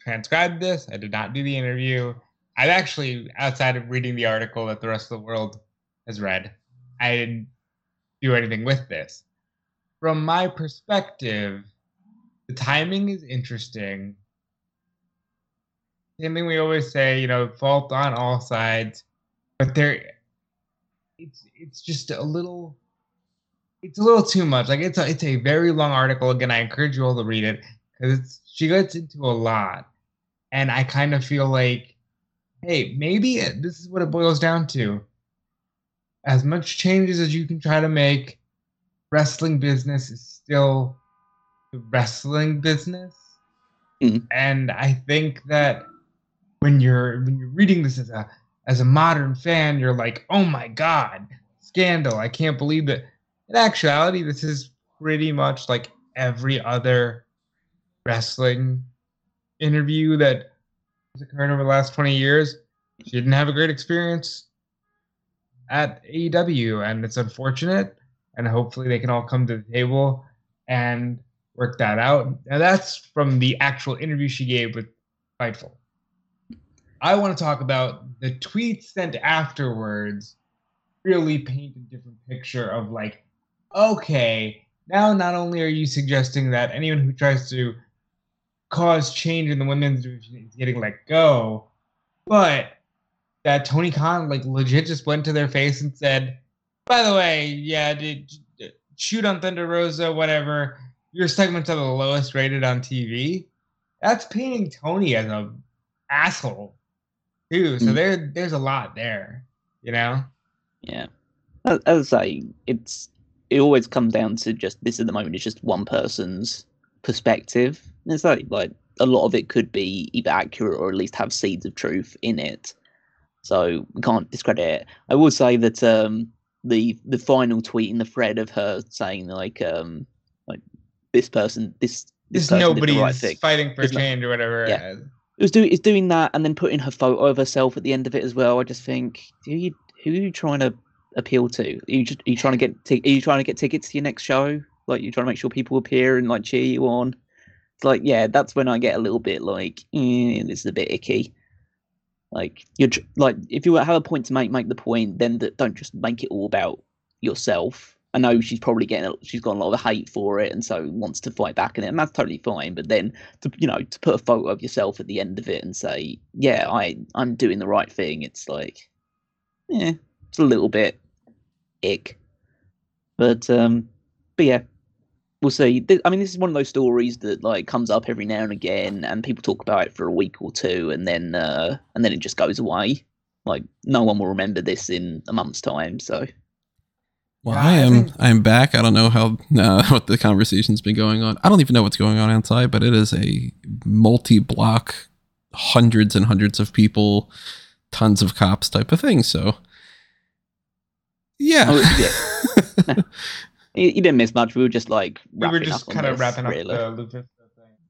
transcribe this. I did not do the interview. I've actually, outside of reading the article that the rest of the world has read, I didn't do anything with this. From my perspective, the timing is interesting. Same thing we always say, you know, fault on all sides, but there, it's it's just a little, it's a little too much. Like it's a it's a very long article. Again, I encourage you all to read it because she gets into a lot, and I kind of feel like, hey, maybe this is what it boils down to. As much changes as you can try to make, wrestling business is still the wrestling business. Mhm. And I think that when you're when you're reading this as a as a modern fan, you're like, oh my god, scandal! I can't believe that. In actuality, this is pretty much like every other wrestling interview that has occurred over the last 20 years. She didn't have a great experience at AEW, and it's unfortunate. And hopefully, they can all come to the table and work that out. Now, that's from the actual interview she gave with Fightful. I want to talk about the tweets sent afterwards. Really paint a different picture of like, okay, now not only are you suggesting that anyone who tries to cause change in the women's division is getting let go, but that Tony Khan like legit just went to their face and said, "By the way, yeah, did shoot on Thunder Rosa, whatever. Your segments are the lowest rated on TV." That's painting Tony as a asshole too. So Mm. there, there's a lot there, you know. Yeah. As I say, it's it always comes down to just this at the moment is just one person's perspective. And it's like like a lot of it could be either accurate or at least have seeds of truth in it. So we can't discredit it. I will say that um the the final tweet in the thread of her saying like um like this person this this This person nobody's right thing. fighting for change or whatever. Yeah. Was doing is doing that and then putting her photo of herself at the end of it as well. I just think who you who are you trying to appeal to? Are you just are you trying to get ti- are you trying to get tickets to your next show? Like you're trying to make sure people appear and like cheer you on? It's like yeah, that's when I get a little bit like eh, this is a bit icky. Like you're tr- like if you have a point to make, make the point. Then th- don't just make it all about yourself. I know she's probably getting a, she's got a lot of hate for it and so wants to fight back in it, and that's totally fine. But then to you know to put a photo of yourself at the end of it and say yeah i i'm doing the right thing it's like yeah it's a little bit ick but um but yeah we'll see i mean this is one of those stories that like comes up every now and again and people talk about it for a week or two and then uh and then it just goes away like no one will remember this in a month's time so Well, Yeah, I I am. think- I'm back. I don't know how [laughs] uh, what the conversation's been going on. I don't even know what's going on outside, but it is a multi-block, hundreds and hundreds of people, tons of cops type of thing. So, yeah, Oh, [laughs] you, you didn't miss much we were just like We were just kind of this, wrapping up really. the LuFisto thing.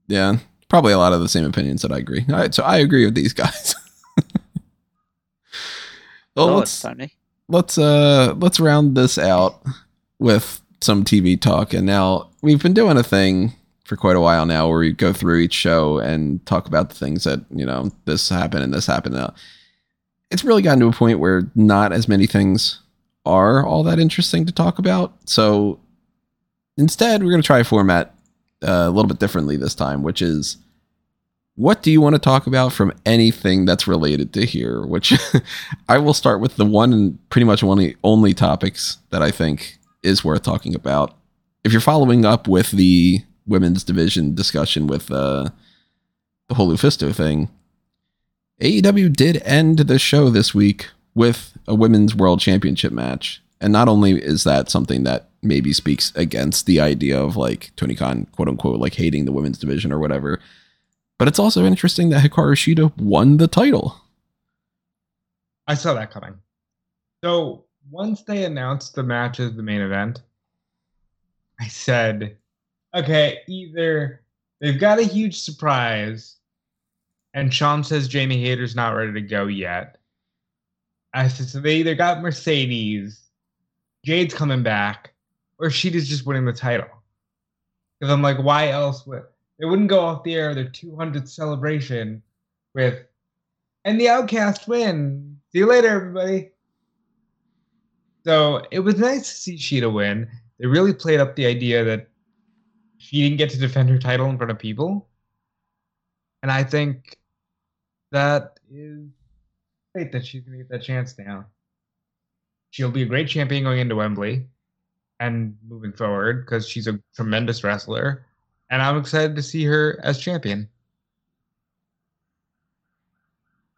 yeah. Probably a lot of the same opinions that I agree. All right, so I agree with these guys. [laughs] well, Oh, let's it's Tony. Let's uh let's round this out with some TV talk. And now we've been doing a thing for quite a while now where we go through each show and talk about the things that, you know, this happened and this happened. Now, it's really gotten to a point where not as many things are all that interesting to talk about. So instead, we're going to try a format uh, a little bit differently this time, which is what do you want to talk about from anything that's related to here? Which [laughs] I will start with the one and pretty much one of the only topics that I think is worth talking about. If you're following up with the women's division discussion with uh, the whole LuFisto thing, AEW did end the show this week with a women's world championship match. And not only is that something that maybe speaks against the idea of like Tony Khan, quote unquote, like hating the women's division or whatever, but it's also interesting that Hikaru Shida won the title. I saw that coming. So once they announced the match as the main event, I said, okay, either they've got a huge surprise, and Sean says Jamie Hayter's not ready to go yet. I said, so they either got Mercedes Jade's coming back, or Shida's just winning the title. Because I'm like, why else would they wouldn't go off the air their 200th celebration with, and the Outcast win. See you later, everybody. So it was nice to see Shida win. They really played up the idea that she didn't get to defend her title in front of people. And I think that is great that she's going to get that chance now. She'll be a great champion going into Wembley and moving forward because she's a tremendous wrestler. And I'm excited to see her as champion.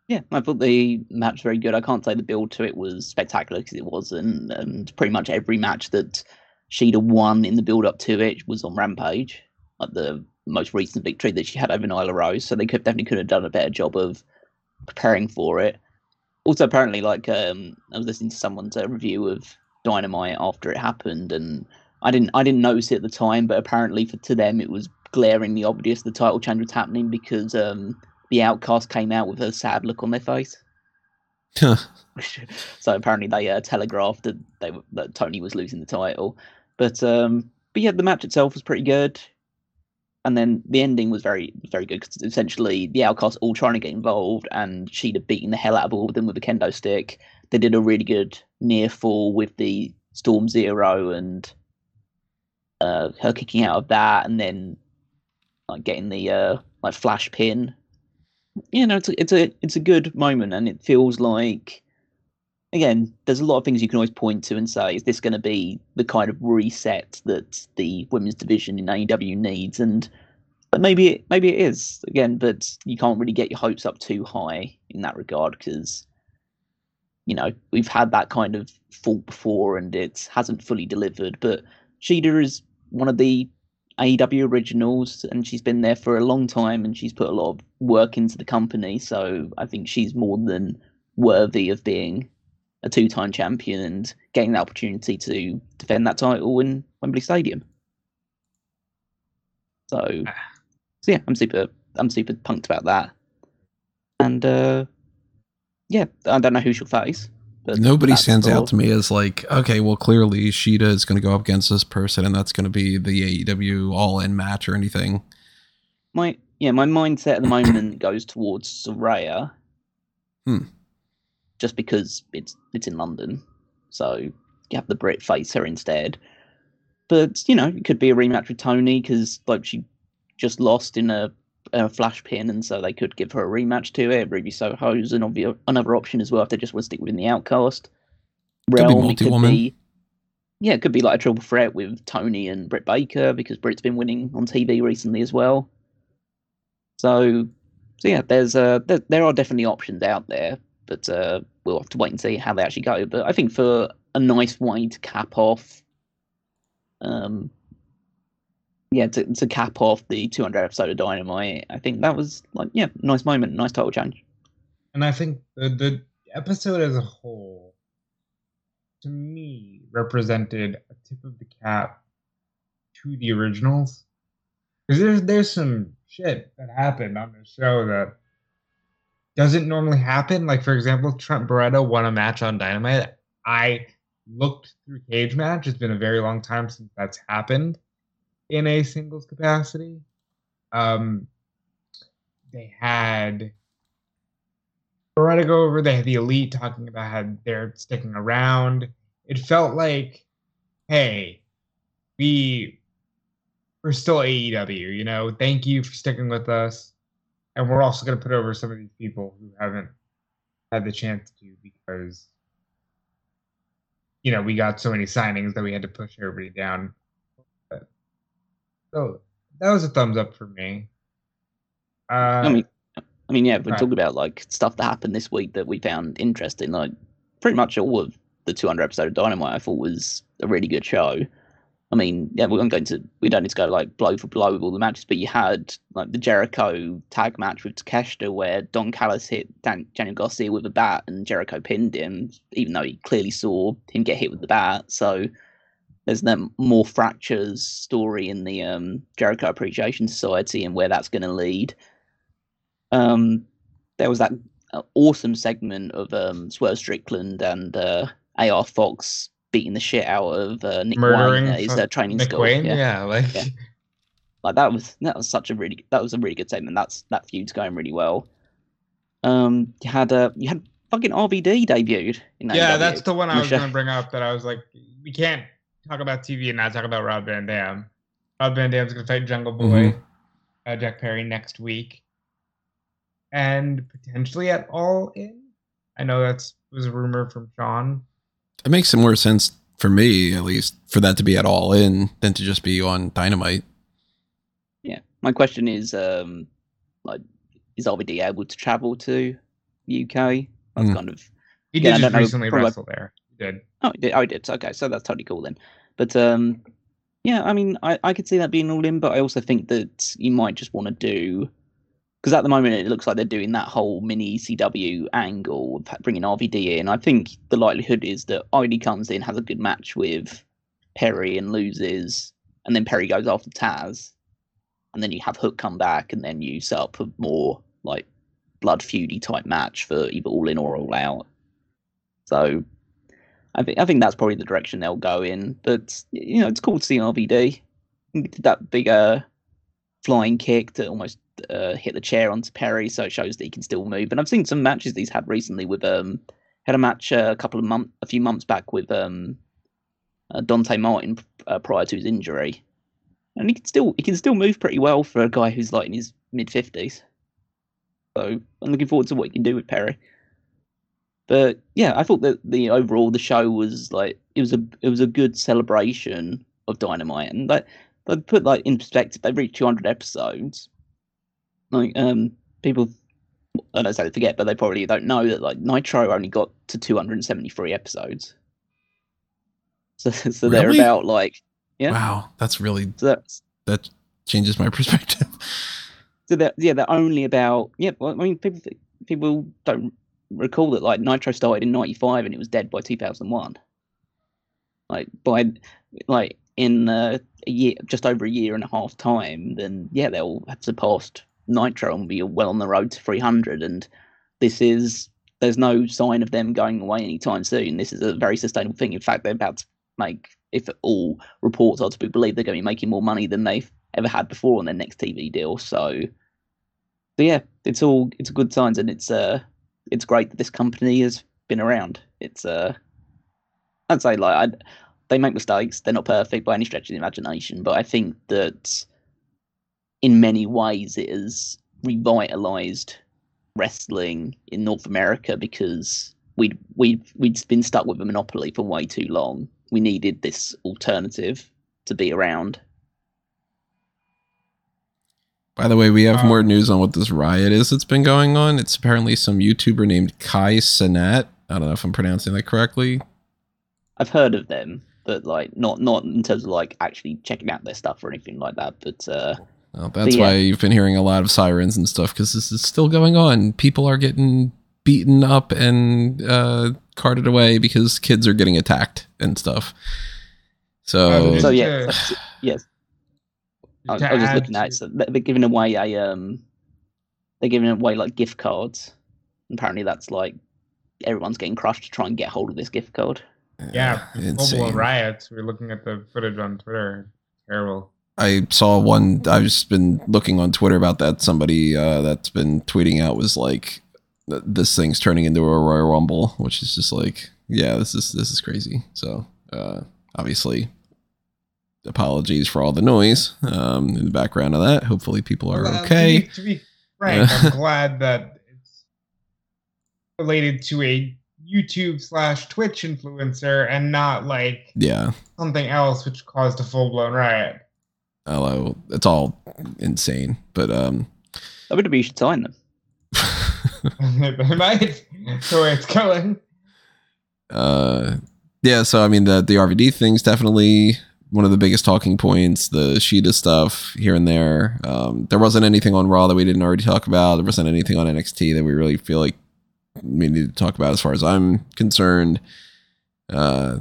Yeah, I thought the match very good. I can't say the build to it was spectacular because it wasn't, and pretty much every match that Shida won in the build up to it was on Rampage, like the most recent victory that she had over Nyla Rose. So they could definitely could have done a better job of preparing for it. Also, apparently, like um, I was listening to someone's uh, review of Dynamite after it happened, and I didn't I didn't notice it at the time, but apparently for to them it was glaringly obvious the title change was happening because um, the Outcast came out with a sad look on their face. [laughs] so apparently they uh, telegraphed that they were, that Toni was losing the title, but um, but yeah, the match itself was pretty good, and then the ending was very very good because essentially the Outcast all trying to get involved, and Shida beating the hell out of all of them with a kendo stick. They did a really good near fall with the Storm Zero and uh, her kicking out of that, and then like getting the uh, like flash pin you know, it's a, it's a it's a good moment, and it feels like again, there's a lot of things you can always point to and say, is this going to be the kind of reset that the women's division in AEW needs? And but maybe it, maybe it is again, but you can't really get your hopes up too high in that regard because you know we've had that kind of fault before and it hasn't fully delivered. But Shida is one of the AEW originals, and she's been there for a long time, and she's put a lot of work into the company. So I think she's more than worthy of being a two-time champion and getting the opportunity to defend that title in Wembley Stadium. So, so yeah, I'm super, I'm super pumped about that. And uh, yeah, I don't know who she'll face. Nobody stands cool. out to me as like, okay, well, clearly Shida is going to go up against this person, and that's going to be the AEW All In match or anything. My yeah, my mindset at the moment [coughs] goes towards Saraya. Hmm. Just because it's it's in London, so you have the Brit face her instead. But you know, it could be a rematch with Toni because like she just lost in a a flash pin, and so they could give her a rematch to it. Ruby Soho's an obvious another option as well if they just want to stick within the Outcast realm. Could be could be, yeah, it could be like a triple threat with Toni and Britt Baker because Britt's been winning on TV recently as well. So, so yeah, there's uh, there, there are definitely options out there, but uh, we'll have to wait and see how they actually go. But I think for a nice way to cap off um, yeah, to, to cap off the 200 episode of Dynamite, I think that was like, yeah, nice moment, nice title change. And I think the, the episode as a whole, to me, represented a tip of the cap to the originals. Because there's, there's some shit that happened on the show that doesn't normally happen. Like, for example, Trent Beretta won a match on Dynamite. I looked through Cage Match. It's been a very long time since that's happened in a singles capacity. Um, they had Beretta go over. They had the elite talking about how they're sticking around. It felt like, hey, we we're still AEW. You know, thank you for sticking with us, and we're also going to put over some of these people who haven't had the chance to because you know we got so many signings that we had to push everybody down so that was a thumbs up for me. Uh, I mean, I mean, yeah, we talk about like stuff that happened this week that we found interesting. Like, pretty much all of the 200 episode of Dynamite, I thought was a really good show. I mean, yeah, we're going to we don't need to go like blow for blow with all the matches, but you had like the Jericho tag match with Takeshita where Don Callis hit Dan- Daniel Garcia with a bat and Jericho pinned him, even though he clearly saw him get hit with the bat. So there's that more fractures story in the um, Jericho Appreciation Society and where that's going to lead. Um, there was that uh, awesome segment of um, Swerve Strickland and uh, AR Fox beating the shit out of uh, Nick Murdering Wayne at his fu- uh, training Nick school. Wayne, yeah. yeah, like Yeah. [laughs] like that was that was such a really that was a really good segment. That's that feud's going really well. Um, you had uh, you had fucking RVD debuted. In yeah, that's the one I was going to bring up. That I was like, we can't talk about TV and not talk about Rob Van Dam. Rob Van Dam's going to fight Jungle Boy, Mhm. uh, Jack Perry next week, and potentially at All In. I know that's was a rumor from Sean. It makes more sense for me, at least, for that to be at all in than to just be on Dynamite. Yeah. My question is, um, like, is RVD able to travel to UK? That's Hmm. kind of He Yeah, did don't just recently probably- wrestle there. He did. Oh, he did. Oh, did. Okay, so that's totally cool then. But um, yeah, I mean, I, I could see that being all in, but I also think that you might just want to do because at the moment it looks like they're doing that whole mini ECW angle bringing RVD in. I think the likelihood is that RVD comes in, has a good match with Perry and loses, and then Perry goes after Taz, and then you have Hook come back, and then you set up a more like blood feudy type match for either all in or all out. So I think I think that's probably the direction they'll go in. But you know, it's called to see RVD He did that big uh, flying kick to almost uh, hit the chair onto Perry, so it shows that he can still move. And I've seen some matches he's had recently with um had a match uh, a couple of months a few months back with um uh, Dante Martin uh, prior to his injury, and he can still he can still move pretty well for a guy who's like in his mid fifties. So I'm looking forward to what he can do with Perry. But yeah, I thought that the overall the show was like it was a it was a good celebration of Dynamite, and like they put like in perspective, they've reached 200 episodes. Like um, people, I don't say they forget, but they probably don't know that like Nitro only got to 273 episodes. [laughs] So so they're about like Yeah. Wow, that's really so that's that changes my [laughs] perspective. So they're, yeah, they're only about yeah. Well, I mean, people people don't recall that like Nitro started in '95 and it was dead by 2001. Like by like in uh, a year, just over a year and a half time, then yeah, they'll have surpassed Nitro and be well on the road to 300. And this is there's no sign of them going away anytime soon. This is a very sustainable thing. In fact, they're about to make, if all reports are to be believed, they're going to be making more money than they've ever had before on their next TV deal. So, so yeah, it's all it's good signs, and it's uh it's great that this company has been around. It's uh I'd say like I they make mistakes. They're not perfect by any stretch of the imagination, but I think that in many ways it has revitalized wrestling in North America because we'd we'd we'd been stuck with a monopoly for way too long. We needed this alternative to be around. By the way, we have Um, more news on what this riot is that's been going on. It's apparently some YouTuber named Kai Cenat. I don't know if I'm pronouncing that correctly. I've heard of them, but like not not in terms of like actually checking out their stuff or anything like that. But uh, Well, that's yeah. why you've been hearing a lot of sirens and stuff because this is still going on. People are getting beaten up and uh, carted away because kids are getting attacked and stuff. So, so yeah, that's- yes. I, to I was just add looking at it. So they- they're giving away a um, they're giving away like gift cards. Apparently, that's like everyone's getting crushed to try and get hold of this gift card. Yeah, full blown insane. riots. We are looking at the footage on Twitter. Terrible. I saw one. I've just been looking on Twitter about that. Somebody uh, that's been tweeting out was like, "This thing's turning into a Royal Rumble," which is just like, yeah, this is this is crazy. So, uh, obviously, apologies for all the noise um, in the background of that. Hopefully, people are Well, okay. To be, to be frank, I'm [laughs] glad that it's related to a YouTube slash Twitch influencer and not like Yeah, something else which caused a full blown riot. although it's all insane, but um, WWE should sign them. they might. The way it's going. uh yeah so i mean the the rvd thing's definitely one of the biggest talking points the Shida stuff here and there. Um there wasn't anything on raw that we didn't already talk about. There wasn't anything on nxt that we really feel like we need to talk about as far as i'm concerned. Uh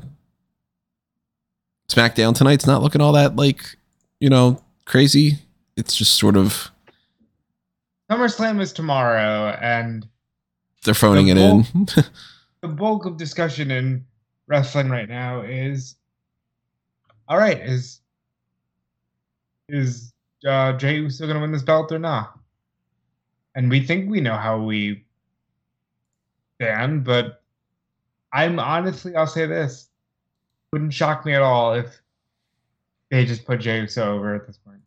smackdown tonight's not looking all that like you know crazy. It's just sort of SummerSlam is tomorrow, and they're phoning it in. [laughs] the bulk of discussion in wrestling right now is all right. Is is uh, Jey Uso going to win this belt or not? And we think we know how we stand, but I'm honestly, I'll say this: wouldn't shock me at all if they just put Jey Uso over at this point.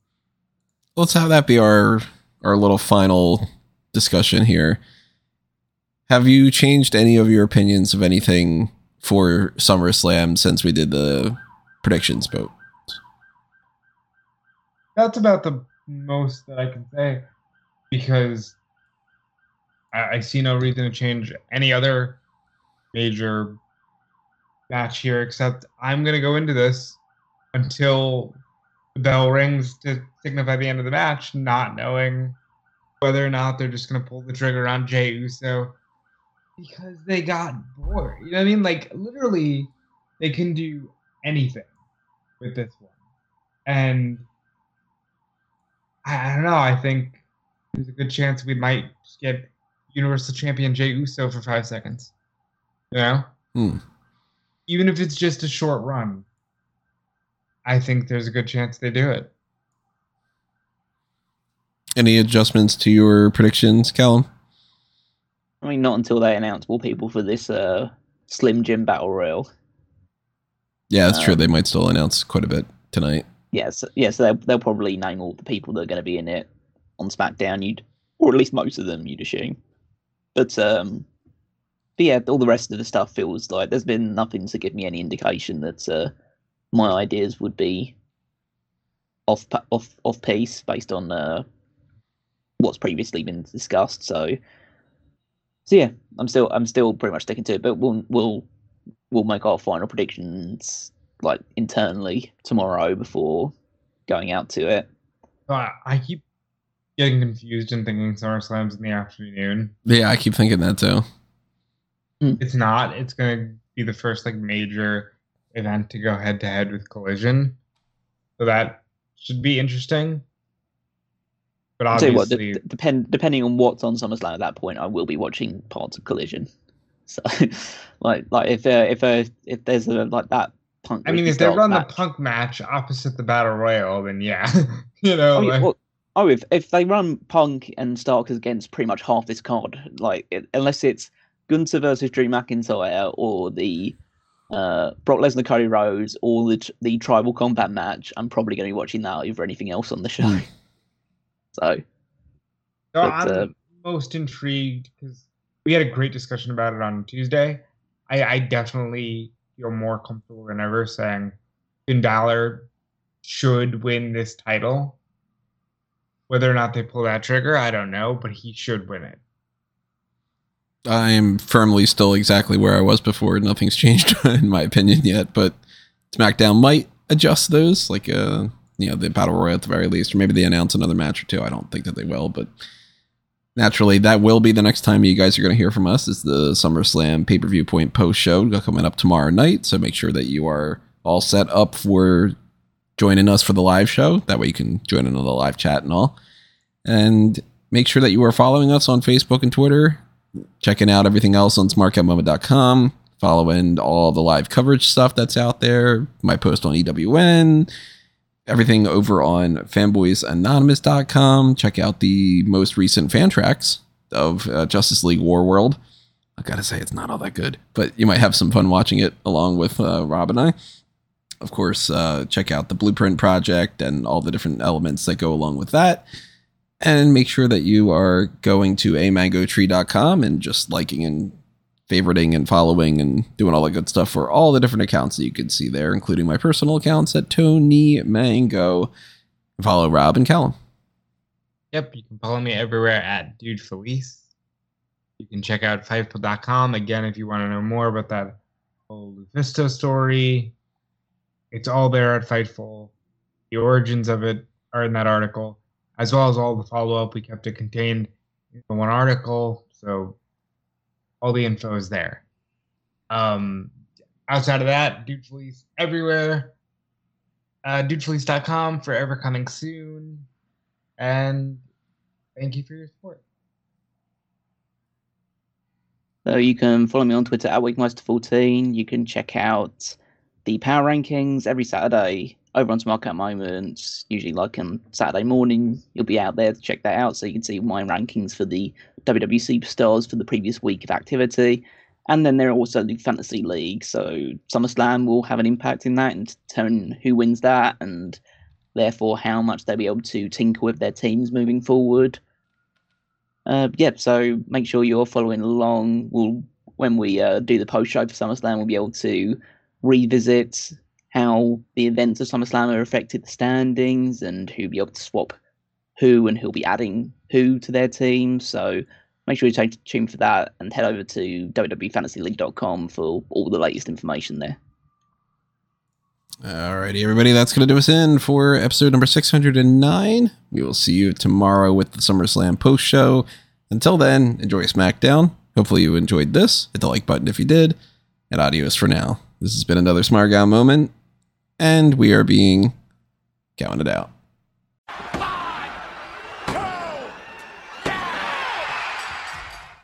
Let's have that be our our little final discussion here. Have you changed any of your opinions of anything for SummerSlam since we did the predictions vote? That's about the most that I can say because I, I see no reason to change any other major match here except I'm to go into this until the bell rings to signify the end of the match, not knowing whether or not they're just to pull the trigger on Jey Uso because they got bored. You know what I mean? Like, literally, they can do anything with this one. And I, I don't know. I think there's a good chance we might get Universal Champion Jey Uso for five seconds. You know? Hmm. Even if it's just a short run, I think there's a good chance they do it. Any adjustments to your predictions, Callum? I mean, not until they announce more people for this uh, Slim Jim Battle Royal. Yeah, that's true. Um, They might still announce quite a bit tonight. Yes, yes, they'll they'll probably name all the people that are going to be in it on SmackDown. You'd, or at least most of them, you'd assume. But um, but yeah, all the rest of the stuff feels like there's been nothing to give me any indication that uh, my ideas would be off off off piece based on uh, what's previously been discussed. So so yeah, I'm still I'm still pretty much sticking to it. But we'll we'll we'll make our final predictions like internally tomorrow before going out to it. So I, I keep getting confused and thinking SummerSlam's in the afternoon. Yeah, I keep thinking that too. Hmm. It's not. It's going to be the first like major event to go head to head with Collision. So that should be interesting. But I'll tell what, obviously, d- d- depend depending on what's on SummerSlam at that point, I will be watching parts of Collision. So, [laughs] like, like if uh, if uh, if there's a like that punk. I mean, if they run the punk match opposite the Battle Royal, then yeah, [laughs] you know, Oh, like, well, oh, if if they run Punk and Starks against pretty much half this card, like it, unless it's Gunther versus Drew McIntyre or the uh, Brock Lesnar Cody Rhodes or the the Tribal Combat match, I'm probably going to be watching that over anything else on the show. [laughs] So So But, I'm uh, most intrigued because we had a great discussion about it on Tuesday. I, I definitely feel more comfortable than ever saying Balor should win this title. Whether or not they pull that trigger, I don't know, but he should win it. I'm firmly still exactly where I was before. Nothing's [laughs] changed in my opinion yet, but SmackDown might adjust those, like uh, you know, the battle royal at the very least, or maybe they announce another match or two. I don't think that they will, but naturally, that will be the next time you guys are going to hear from us. Is the SummerSlam pay per view point post show coming up tomorrow night? So make sure that you are all set up for joining us for the live show. That way, you can join in on the live chat and all. And make sure that you are following us on Facebook and Twitter checking out everything else on smarkoutmoment.com, following all the live coverage stuff that's out there, my post on EWN, everything over on fanboysanonymous.com. Check out the most recent fan tracks of uh, Justice League War World. I gotta say, it's not all that good, but you might have some fun watching it along with uh, Rob and I. Of course, uh, check out the Blueprint Project and all the different elements that go along with that and make sure that you are going to amangotree.com and just liking and favoriting and following and doing all the good stuff for all the different accounts that you can see there, including my personal accounts at Tony Mango. Follow Rob and Callum. Yep, you can follow me everywhere at Dude Felice. You can check out Fightful.com again if you want to know more about that whole LuFisto story. It's all there at Fightful. The origins of it are in that article, as well as all the follow up. We kept it contained in one article, so all the info is there. Um, outside of that, Dude Felice everywhere. Uh, DudeFelice.com forever coming soon. And thank you for your support. So you can follow me on Twitter at Weekmeister14. You can check out the power rankings every Saturday over on Market Moments. Usually, like on Saturday morning, you'll be out there to check that out so you can see my rankings for the WWE Superstars for the previous week of activity. And then there are also the Fantasy League. So SummerSlam will have an impact in that and determine who wins that and therefore how much they'll be able to tinker with their teams moving forward. Uh, yeah, so make sure you're following along. We'll, when we uh, do the post show for SummerSlam, we'll be able to revisit how the events of SummerSlam are affected the standings and who'll be able to swap who and who'll be adding who to their team. So make sure you stay tuned for that and head over to www.fantasyleague.com for all the latest information there. Alrighty, everybody, that's going to do us in for episode number 609. We will see you tomorrow with the SummerSlam post show. Until then, enjoy SmackDown. Hopefully, you enjoyed this. Hit the like button if you did. And adios for now. This has been another Smark Out Moment, and we are being counted out.